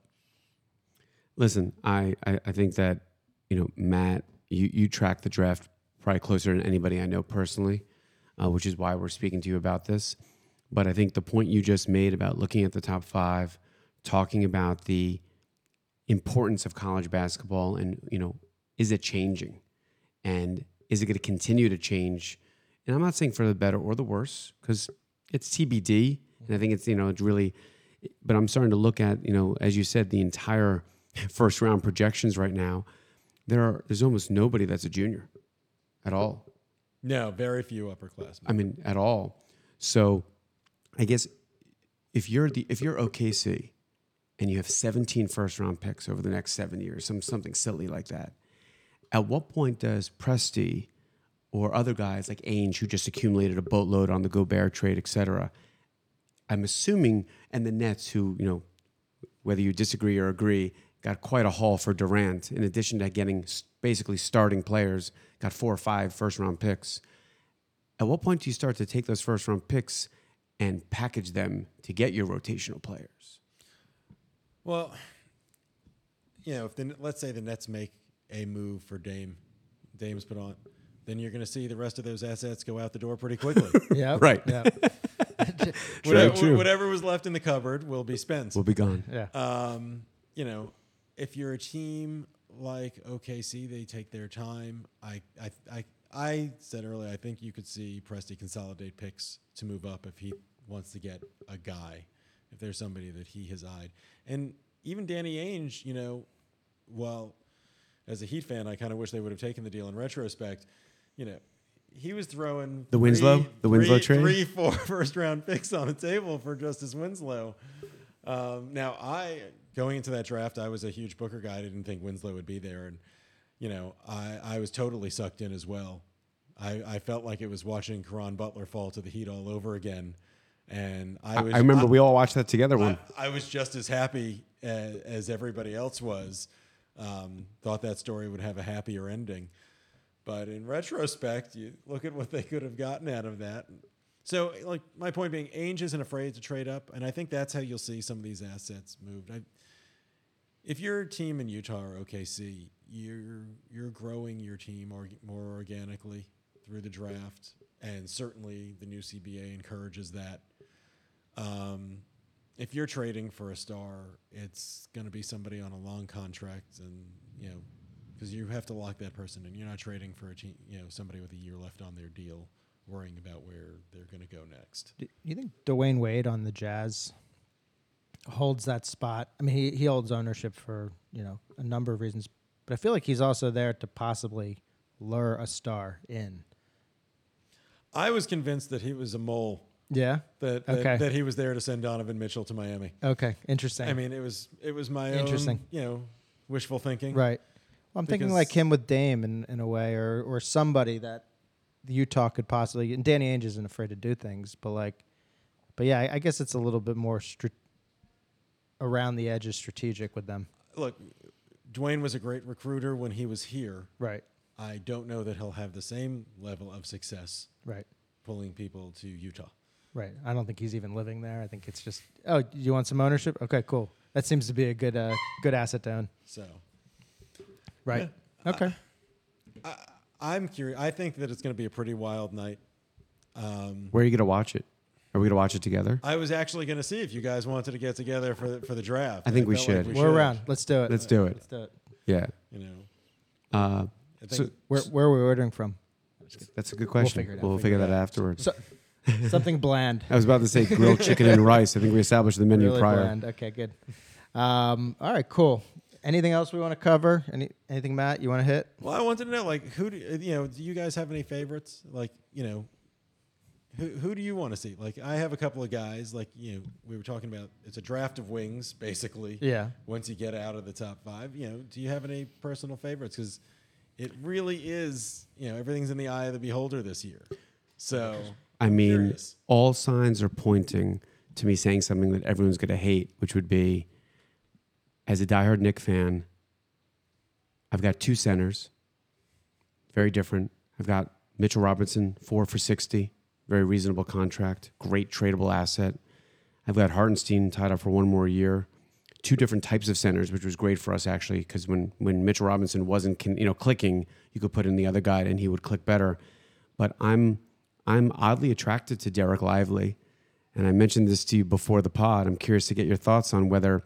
Speaker 1: Listen, I, I, I think that, you know, Matt, you, you track the draft probably closer than anybody I know personally, uh, which is why we're speaking to you about this. But I think the point you just made about looking at the top five, talking about the importance of college basketball and, you know, is it changing? And is it going to continue to change? And I'm not saying for the better or the worse because it's TBD. And I think it's, you know, it's really, but I'm starting to look at, you know, as you said, the entire first round projections right now. There are, there's almost nobody that's a junior at all.
Speaker 2: no, very few upperclassmen.
Speaker 1: I mean, at all. So I guess if you're the if you're OKC and you have 17 first round picks over the next seven years, some something silly like that, at what point does Presti or other guys like Ainge, who just accumulated a boatload on the Gobert trade, et cetera, I'm assuming, and the Nets, who, you know, whether you disagree or agree, got quite a haul for Durant, in addition to getting basically starting players, got four or five first round picks. At what point do you start to take those first round picks and package them to get your rotational players?
Speaker 2: Well, you know, if the let's say the Nets make a move for Dame, Dame's put on, then you're going to see the rest of those assets go out the door pretty quickly.
Speaker 3: yeah,
Speaker 1: Right.
Speaker 3: yeah,
Speaker 2: whatever,
Speaker 1: true.
Speaker 2: whatever was left in the cupboard will be spent.
Speaker 1: We'll be gone.
Speaker 3: yeah.
Speaker 2: Um, you know, if you're a team like OKC, they take their time. I, I, I, I said earlier, I think you could see Presti consolidate picks to move up if he wants to get a guy, if there's somebody that he has eyed, and even Danny Ainge, you know, well, as a Heat fan, I kind of wish they would have taken the deal in retrospect. You know, he was throwing
Speaker 1: The Winslow?
Speaker 2: three-
Speaker 1: The Winslow
Speaker 2: three-
Speaker 1: trade?
Speaker 2: three, four first round picks on the table for Justice Winslow. Um, now, I going into that draft, I was a huge Booker guy. I didn't think Winslow would be there, and you know, I, I was totally sucked in as well. I, I felt like it was watching Caron Butler fall to the Heat all over again, and I
Speaker 1: I,
Speaker 2: was.
Speaker 1: I remember we all watched that together. One.
Speaker 2: I, I was just as happy as, as everybody else was. Um, thought that story would have a happier ending, but in retrospect, you look at what they could have gotten out of that. So, like my point being, Ainge isn't afraid to trade up, and I think that's how you'll see some of these assets moved. I, if you're team in Utah or OKC, you're you're growing your team or, more organically through the draft, and certainly the new CBA encourages that. Um, if you're trading for a star, it's going to be somebody on a long contract, and you know, because you have to lock that person in. You're not trading for a team, you know, somebody with a year left on their deal, worrying about where they're going to go next.
Speaker 3: Do you think Dwyane Wade on the Jazz holds that spot? I mean, he, he holds ownership for you know a number of reasons, but I feel like he's also there to possibly lure a star in.
Speaker 2: I was convinced that he was a mole.
Speaker 3: Yeah.
Speaker 2: That that,
Speaker 3: Okay.
Speaker 2: that he was there to send Donovan Mitchell to Miami.
Speaker 3: Okay. Interesting.
Speaker 2: I mean, it was it was my
Speaker 3: Interesting.
Speaker 2: own, you know, wishful thinking.
Speaker 3: right. Well, I'm thinking like
Speaker 2: Because-
Speaker 3: him with Dame in, in a way, or or somebody that Utah could possibly. And Danny Ainge isn't afraid to do things, but like, but yeah, I, I guess it's a little bit more str- around the edges, strategic with them.
Speaker 2: Look, Dwyane was a great recruiter when he was here.
Speaker 3: Right.
Speaker 2: I don't know that he'll have the same level of success
Speaker 3: Right.
Speaker 2: pulling people to Utah.
Speaker 3: Right. I don't think he's even living there. I think it's just, oh, you want some ownership? Okay, cool. That seems to be a good uh, good asset to own.
Speaker 2: So
Speaker 3: Right. Okay.
Speaker 2: I, I'm curious. I think that it's going to be a pretty wild night. Um,
Speaker 1: Where are you going to watch it? Are we going to watch it together?
Speaker 2: I was actually going to see if you guys wanted to get together for the, for the draft.
Speaker 1: I think we
Speaker 2: felt like
Speaker 1: should.
Speaker 3: We're around. Let's do it.
Speaker 1: Let's do it.
Speaker 3: Let's do it.
Speaker 1: Yeah.
Speaker 2: You know,
Speaker 1: Uh, so
Speaker 3: Where where are we ordering from?
Speaker 1: that's a good question.
Speaker 3: figure it out.
Speaker 1: We'll
Speaker 2: Figure
Speaker 1: figure that
Speaker 2: out.
Speaker 1: afterwards.
Speaker 3: So, something bland.
Speaker 1: I was about to say grilled chicken and rice. I think we established the menu
Speaker 3: really
Speaker 1: prior.
Speaker 3: bland. Okay, good. Um, all right, cool. Anything else we want to cover? Any anything, Matt? You want to hit?
Speaker 2: Well, I wanted to know, like, who do you know? Do you guys have any favorites? Like, you know, who who do you want to see? Like, I have a couple of guys. Like, you know, we were talking about. It's a draft of wings, basically.
Speaker 3: Yeah.
Speaker 2: Once you get out of the top five, you know, do you have any personal favorites? Because it really is, you know, everything's in the eye of the beholder this year. So,
Speaker 1: I mean, all signs are pointing to me saying something that everyone's going to hate, which would be as a diehard Knick fan, I've got two centers, very different. I've got Mitchell Robinson, four for 60, very reasonable contract, great tradable asset. I've got Hartenstein tied up for one more year. Two different types of centers, which was great for us actually, because when when Mitchell Robinson wasn't you know clicking, you could put in the other guy and he would click better. But I'm I'm oddly attracted to Dereck Lively, and I mentioned this to you before the pod. I'm curious to get your thoughts on whether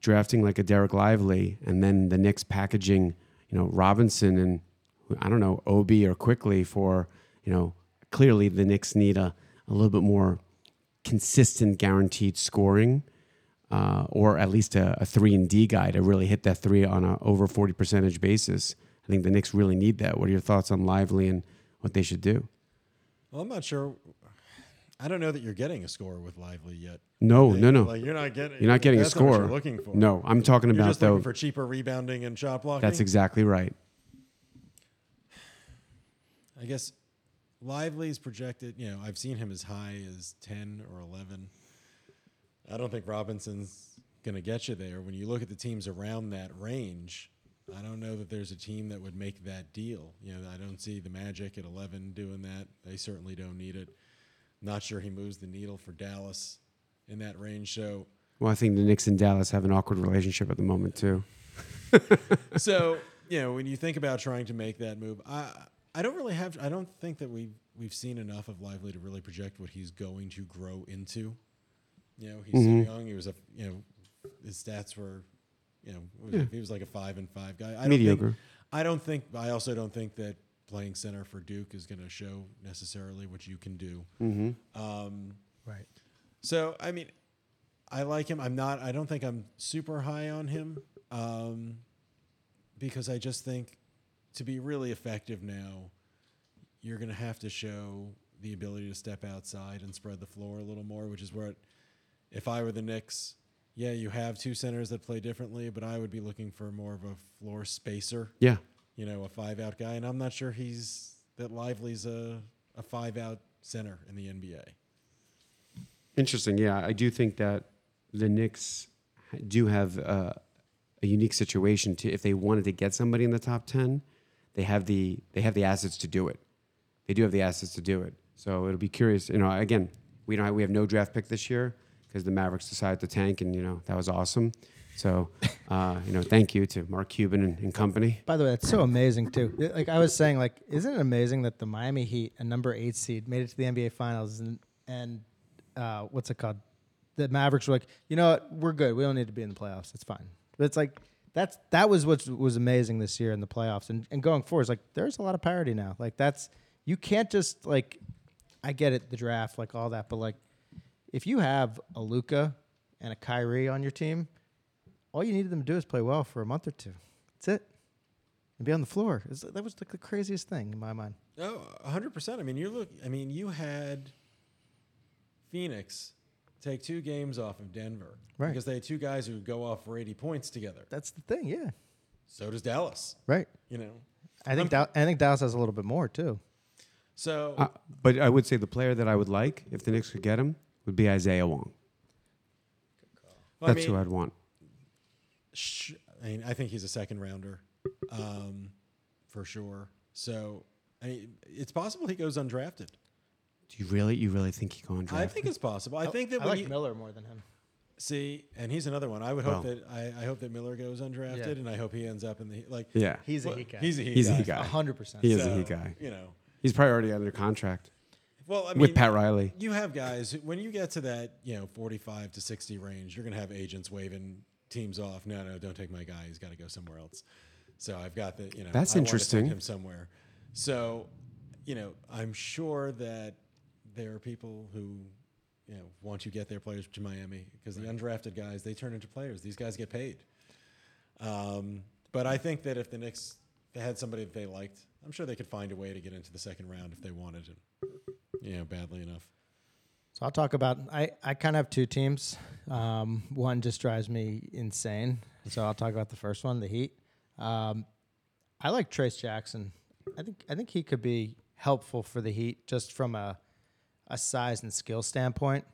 Speaker 1: drafting like a Dereck Lively and then the Knicks packaging you know Robinson and I don't know Ob or Quickley for you know clearly the Knicks need a a little bit more consistent guaranteed scoring uh, or at least a, a three and D guy to really hit that three on a over 40 percentage basis. I think the Knicks really need that. What are your thoughts on Lively and what they should do?
Speaker 2: Well, I'm not sure. I don't know that you're getting a score with Lively yet.
Speaker 1: No, no, no.
Speaker 2: Like you're not getting.
Speaker 1: You're not getting a score.
Speaker 2: you're looking for.
Speaker 1: No, I'm talking
Speaker 2: You're
Speaker 1: about
Speaker 2: just
Speaker 1: though.
Speaker 2: looking for cheaper rebounding and shot blocking.
Speaker 1: That's exactly right.
Speaker 2: I guess Lively's projected, you know, I've seen him as high as 10 or 11. I don't think Robinson's going to get you there. When you look at the teams around that range, I don't know that there's a team that would make that deal. You know, I don't see the Magic at 11 doing that. They certainly don't need it. Not sure he moves the needle for Dallas in that range. So,
Speaker 1: Well, I think the Knicks and Dallas have an awkward relationship at the moment too.
Speaker 2: so you know when you think about trying to make that move i i don't really have i don't think that we've we've seen enough of lively to really project what he's going to grow into you know he's
Speaker 1: Mhm.
Speaker 2: so young he was a you know his stats were you know what was it? he was like a five and five guy I don't
Speaker 1: Mediocre.
Speaker 2: think, i don't think i also don't think that playing center for duke is going to show necessarily what you can do
Speaker 1: Mm-hmm.
Speaker 2: um
Speaker 3: Right.
Speaker 2: So I mean, I like him. I'm not. I don't think I'm super high on him um, because I just think to be really effective now, you're going to have to show the ability to step outside and spread the floor a little more, which is what if I were the Knicks. Yeah, you have two centers that play differently, but I would be looking for more of a floor spacer.
Speaker 1: Yeah.
Speaker 2: You know, a five out guy, and I'm not sure he's that Lively's a a five out center in the NBA.
Speaker 1: Interesting. Yeah, I do think that the Knicks do have uh, a unique situation. To if they wanted to get somebody in the top ten, they have the they have the assets to do it. They do have the assets to do it. So it'll be curious. You know, again, we don't have, we have no draft pick this year because the Mavericks decided to tank, and you know that was awesome. So, uh, you know, thank you to Mark Cuban and, and company.
Speaker 3: By the way, that's so amazing too. Like I was saying, like, isn't it amazing that the Miami Heat, a number eight seed, made it to the NBA Finals, and and uh, what's it called? The Mavericks were like, you know what, we're good. We don't need to be in the playoffs. It's fine. But it's like that's that was what was amazing this year in the playoffs, and and going forward, it's like there's a lot of parity now. Like that's you can't just like, I get it, the draft, like all that, but like, if you have a Luka and a Kyrie on your team, all you needed them to do is play well for a month or two. That's it. And be on the floor. It's- that was like the craziest thing in my mind.
Speaker 2: Oh, hundred percent. I mean, you look. I mean, you had Phoenix take two games off of Denver
Speaker 3: Right.
Speaker 2: because they had two guys who would go off for eighty points together.
Speaker 3: That's the thing, yeah.
Speaker 2: So does Dallas.
Speaker 3: Right.
Speaker 2: You know.
Speaker 3: I think Dal- I think Dallas has a little bit more too.
Speaker 2: So
Speaker 1: Uh, but I would say the player that I would like if the Knicks could get him would be Isaiah Wong.
Speaker 2: well, I
Speaker 1: That's
Speaker 2: mean,
Speaker 1: who I'd want.
Speaker 2: sh- I mean, I think he's a second rounder, um, for sure. So I mean, it's possible he goes undrafted.
Speaker 1: Do you really, you really think he going to
Speaker 2: I think it's possible. I think that
Speaker 3: I like
Speaker 2: you
Speaker 3: Miller more than him.
Speaker 2: see, and he's another one. I would hope
Speaker 1: Well.
Speaker 2: that I, I hope that Miller goes undrafted,
Speaker 3: Yeah.
Speaker 2: and I hope he ends up in the like.
Speaker 1: Yeah,
Speaker 3: He's
Speaker 2: well,
Speaker 3: a Heat guy.
Speaker 2: He's a Heat
Speaker 1: He's a
Speaker 2: guy.
Speaker 1: Guy.
Speaker 3: a hundred percent.
Speaker 1: He is a
Speaker 2: So,
Speaker 1: Heat guy.
Speaker 2: You know.
Speaker 1: He's probably already under contract
Speaker 2: Well, I mean,
Speaker 1: with Pat Riley.
Speaker 2: you have guys when you get to that you know 45 to 60 range you're going to have agents waving teams off no no don't take my guy he's got to go somewhere else. So i've got the you know
Speaker 1: That's
Speaker 2: I
Speaker 1: interesting.
Speaker 2: him somewhere. So you know i'm sure that there are people who you know want you to get their players to miami because the undrafted guys they turn into players. These guys get paid. Um, but i think that if the Knicks had somebody that they liked i'm sure they could find a way to get into the second round if they wanted it know badly enough
Speaker 3: So I'll talk about I, I kind of have two teams. Um, one just drives me insane. So I'll talk about the first one, the Heat. Um, I like Trayce Jackson. I think I think he could be helpful for the Heat just from a a size and skill standpoint.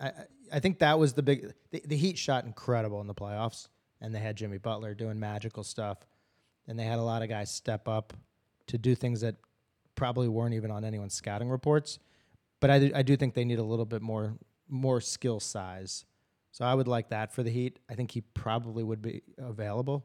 Speaker 3: I I- I think that was the big the, the Heat shot incredible in the playoffs, and they had Jimmy Butler doing magical stuff, and they had a lot of guys step up to do things that probably weren't even on anyone's scouting reports but I do, I do think they need a little bit more more skill size. So I would like that for the Heat. I think he probably would be available.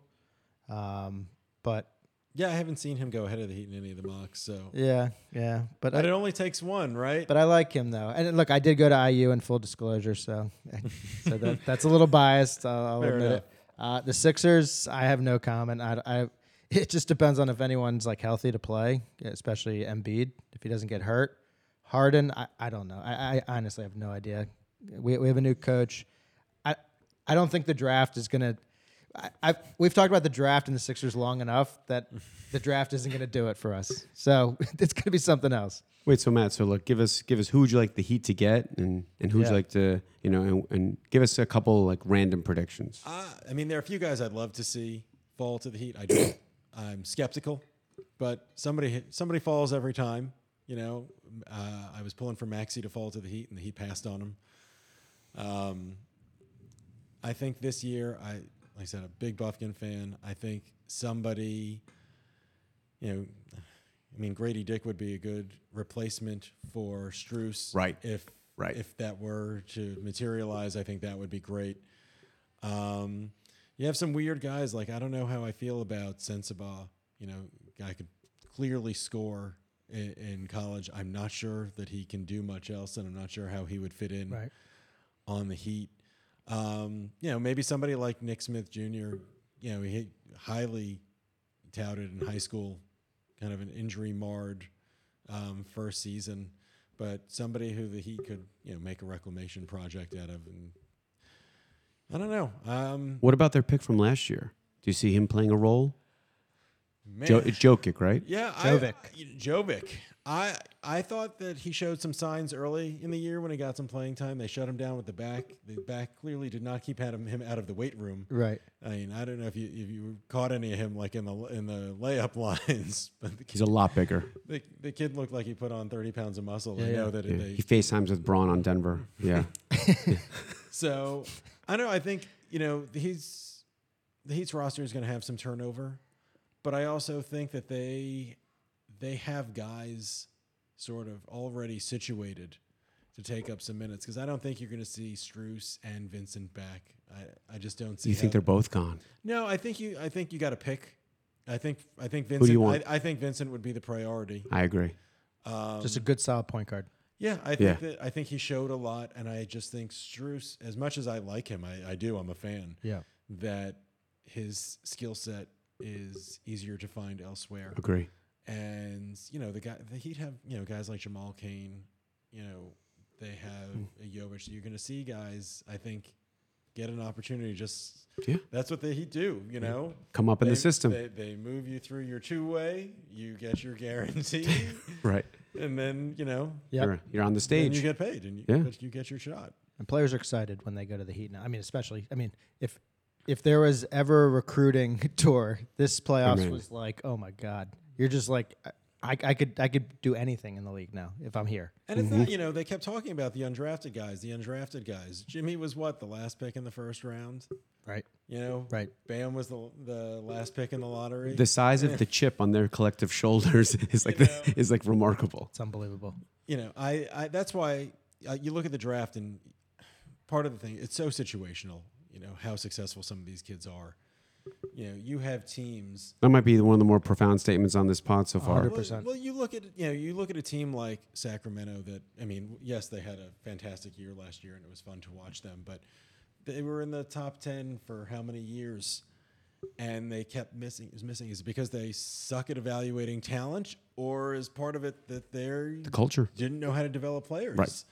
Speaker 3: Um, but
Speaker 2: Yeah, I haven't seen him go ahead of the Heat in any of the mocks. So,
Speaker 3: yeah, yeah. But
Speaker 2: but
Speaker 3: I,
Speaker 2: it only takes one, right?
Speaker 3: but I like him though. And look, I did go to IU in full disclosure, so so that, that's a little biased. I'll, I'll admit
Speaker 2: enough.
Speaker 3: it. Uh, the Sixers, I have no comment. I, I it just depends on if anyone's like healthy to play, especially Embiid. If he doesn't get hurt, Harden, I, I don't know. I, I honestly have no idea. We we have a new coach. I I don't think the draft is gonna. I, I we've talked about the draft and the Sixers long enough that the draft isn't gonna do it for us. So it's gonna be something else.
Speaker 1: Wait, so Matt, so look, give us give us who would you like the Heat to get, and and who would
Speaker 3: Yeah.
Speaker 1: you like to, you know, and, and give us a couple like random predictions.
Speaker 2: uh, I mean, there are a few guys I'd love to see fall to the Heat. I do. I'm skeptical, but somebody somebody falls every time. You know, uh, I was pulling for Maxey to fall to the Heat, and the Heat passed on him. Um, I think this year, I like I said, a big Bufkin fan. I think somebody, you know, I mean, Grady Dick would be a good replacement for Strus,
Speaker 1: Right.
Speaker 2: If
Speaker 1: Right.
Speaker 2: if that were to materialize, I think that would be great. Um, you have some weird guys like I don't know how I feel about Sensabaugh. You know, guy could clearly score in, in college. I'm not sure that he can do much else, and I'm not sure how he would fit in
Speaker 3: Right.
Speaker 2: on the Heat. Um, you know, maybe somebody like Nick Smith Jr. You know, he highly touted in high school, kind of an injury marred um, first season, but somebody who the Heat could you know make a reclamation project out of. And I don't know. Um,
Speaker 1: What about their pick from last year? Do you see him playing a role?
Speaker 2: man,
Speaker 1: Jo- it's Jokic, right?
Speaker 2: yeah,
Speaker 3: Jovic.
Speaker 2: I, Jovic. I I thought that he showed some signs early in the year when he got some playing time. They shut him down with the back. The back clearly did not keep him him out of the weight room.
Speaker 3: Right.
Speaker 2: I mean, I don't know if you if you caught any of him like in the in the layup lines, but the,
Speaker 1: He's a lot bigger.
Speaker 2: the, the kid looked like he put on thirty pounds of muscle. I know
Speaker 3: yeah.
Speaker 2: that
Speaker 1: Yeah.
Speaker 2: they
Speaker 1: He FaceTimes with Braun on Denver. Yeah.
Speaker 2: So I don't know. I think you know the Heat's the Heat's roster is going to have some turnover, but I also think that they they have guys sort of already situated to take up some minutes because I don't think you're going to see Strus and Vincent back. I, I just don't see.
Speaker 1: you think they're both gone?
Speaker 2: No, I think you. I think you got to pick. I think. I think Vincent.
Speaker 1: Who do
Speaker 2: Vincent.
Speaker 1: you want?
Speaker 2: I, I think Vincent would be the priority.
Speaker 1: I agree.
Speaker 2: Um,
Speaker 3: Just a good solid point guard.
Speaker 2: Yeah, I think
Speaker 1: Yeah.
Speaker 2: that I think he showed a lot, and I just think Strus, as much as I like him, I, I do. I'm a fan.
Speaker 3: Yeah.
Speaker 2: That his skill set is easier to find elsewhere,
Speaker 1: Agree.
Speaker 2: and you know the guy, the Heat have you know guys like Jamal Cain, you know they have
Speaker 1: Hmm.
Speaker 2: a Jovic. You're going to see guys, I think, get an opportunity. Just
Speaker 1: Yeah.
Speaker 2: that's what they do. You know,
Speaker 1: Come up in the system.
Speaker 2: They, they move you through your two way. You get your guarantee,
Speaker 1: right.
Speaker 2: And then you know
Speaker 3: Yep.
Speaker 1: You're, you're on the
Speaker 2: then you get paid, and you,
Speaker 1: Yeah.
Speaker 2: but you get your shot.
Speaker 3: And players are excited when they go to the Heat now. I mean, especially. I mean, if if there was ever a recruiting tour, this playoffs
Speaker 1: Amen.
Speaker 3: was like, oh my god, you're just like, I, I I could I could do anything in the league now if I'm here.
Speaker 2: And it's not, you know, they kept talking about the undrafted guys, the undrafted guys. Jimmy was what the last pick in the first round.
Speaker 3: Right.
Speaker 2: You know,
Speaker 3: Right.
Speaker 2: Bam was the the last pick in the lottery.
Speaker 1: the size of the chip on their collective shoulders is like
Speaker 2: You
Speaker 1: the,
Speaker 2: know.
Speaker 1: is like remarkable.
Speaker 3: It's unbelievable.
Speaker 2: you know, I, I that's why uh, you look at the draft and part of the thing it's so situational. You know how successful some of these kids are. You know, you have teams
Speaker 1: That might be one of the more profound statements on this pod so far.
Speaker 3: 100%.
Speaker 2: Well, well, you look at you know you look at a team like Sacramento that I mean, yes, they had a fantastic year last year and it was fun to watch them, but they were in the top ten for how many years, and they kept missing. Is missing is it because they suck at evaluating talent, or is part of it that they're
Speaker 1: The culture.
Speaker 2: didn't know how to develop players?
Speaker 1: Right.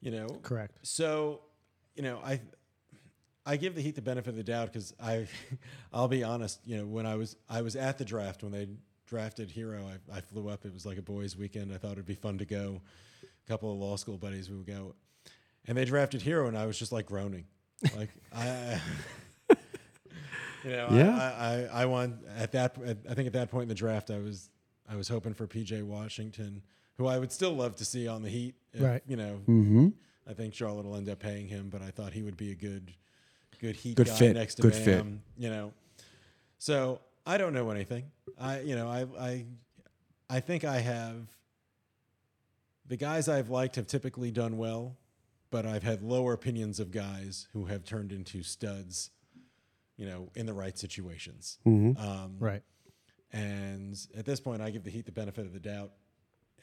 Speaker 2: You know,
Speaker 3: Correct.
Speaker 2: so, you know, I I give the Heat the benefit of the doubt because I, I'll be honest. You know, when I was I was at the draft when they drafted Herro, I, I flew up. It was like a boys' weekend. I thought it'd be fun to go. A couple of law school buddies we would go, and they drafted Herro, and I was just like groaning, like I. You know,
Speaker 1: Yeah.
Speaker 2: I, I, I want at that. I think at that point in the draft, I was I was hoping for PJ Washington, who I would still love to see on the Heat. if,
Speaker 3: Right.
Speaker 2: You know,
Speaker 1: Mm-hmm.
Speaker 2: I think Charlotte will end up paying him, but I thought he would be a good, good heat
Speaker 1: Good
Speaker 2: guy
Speaker 1: fit,
Speaker 2: next to
Speaker 1: good
Speaker 2: Bam.
Speaker 1: fit.
Speaker 2: You know, so I don't know anything. I you know I I I think I have the guys I've liked have typically done well, but I've had lower opinions of guys who have turned into studs. You know, in the right situations.
Speaker 1: Mm-hmm.
Speaker 2: Um,
Speaker 3: Right.
Speaker 2: And at this point, I give the Heat the benefit of the doubt.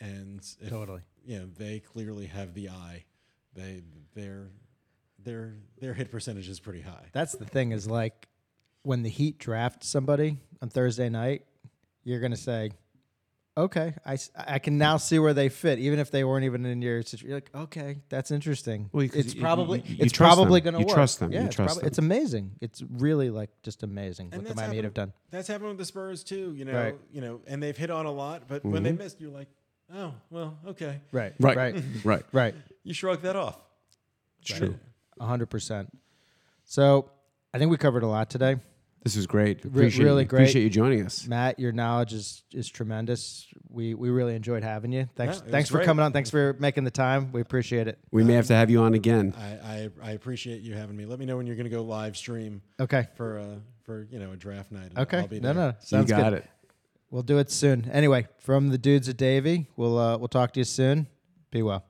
Speaker 2: And if,
Speaker 3: Totally.
Speaker 2: you know, they clearly have the eye. They their their their hit percentage is pretty high.
Speaker 3: That's the thing is like when the Heat draft somebody on Thursday night, you're gonna say, "Okay, I, I can now see where they fit, even if they weren't even in your situation." You're like, "Okay, that's interesting."
Speaker 1: Well,
Speaker 3: it's
Speaker 1: you-
Speaker 3: probably
Speaker 1: you- you
Speaker 3: it's probably
Speaker 1: them.
Speaker 3: gonna
Speaker 1: You
Speaker 3: work.
Speaker 1: trust them.
Speaker 3: Yeah,
Speaker 1: You
Speaker 3: it's,
Speaker 1: trust
Speaker 3: probably-
Speaker 1: them.
Speaker 3: it's amazing. It's really like just amazing
Speaker 2: And
Speaker 3: what the Miami Heat have done.
Speaker 2: That's happened with the Spurs too. You know,
Speaker 3: Right.
Speaker 2: you know, and they've hit on a lot, but when they mm-hmm. missed, you're like, oh well, okay.
Speaker 3: Right.
Speaker 1: Right.
Speaker 3: Right.
Speaker 1: Right.
Speaker 3: right.
Speaker 2: You shrug that off.
Speaker 1: It's true.
Speaker 3: A hundred percent. So I think we covered a lot today.
Speaker 1: This was great. Appreciate
Speaker 3: really
Speaker 1: you.
Speaker 3: great.
Speaker 1: Appreciate you joining us.
Speaker 3: Matt, your knowledge is is tremendous. We we really enjoyed having you. Thanks
Speaker 2: Yeah,
Speaker 3: thanks for
Speaker 2: great.
Speaker 3: coming on. Thanks for making the time. We appreciate it.
Speaker 1: We may have to have you on again.
Speaker 2: I, I I appreciate you having me. Let me know when you're going to go live stream
Speaker 3: Okay.
Speaker 2: for uh for you know a draft night.
Speaker 3: Okay.
Speaker 2: I'll be
Speaker 3: No,
Speaker 2: there.
Speaker 3: no. Sounds
Speaker 1: you got
Speaker 3: good.
Speaker 1: it.
Speaker 3: We'll do it soon. Anyway, from the dudes at Davie, we'll uh, we'll talk to you soon. Be well.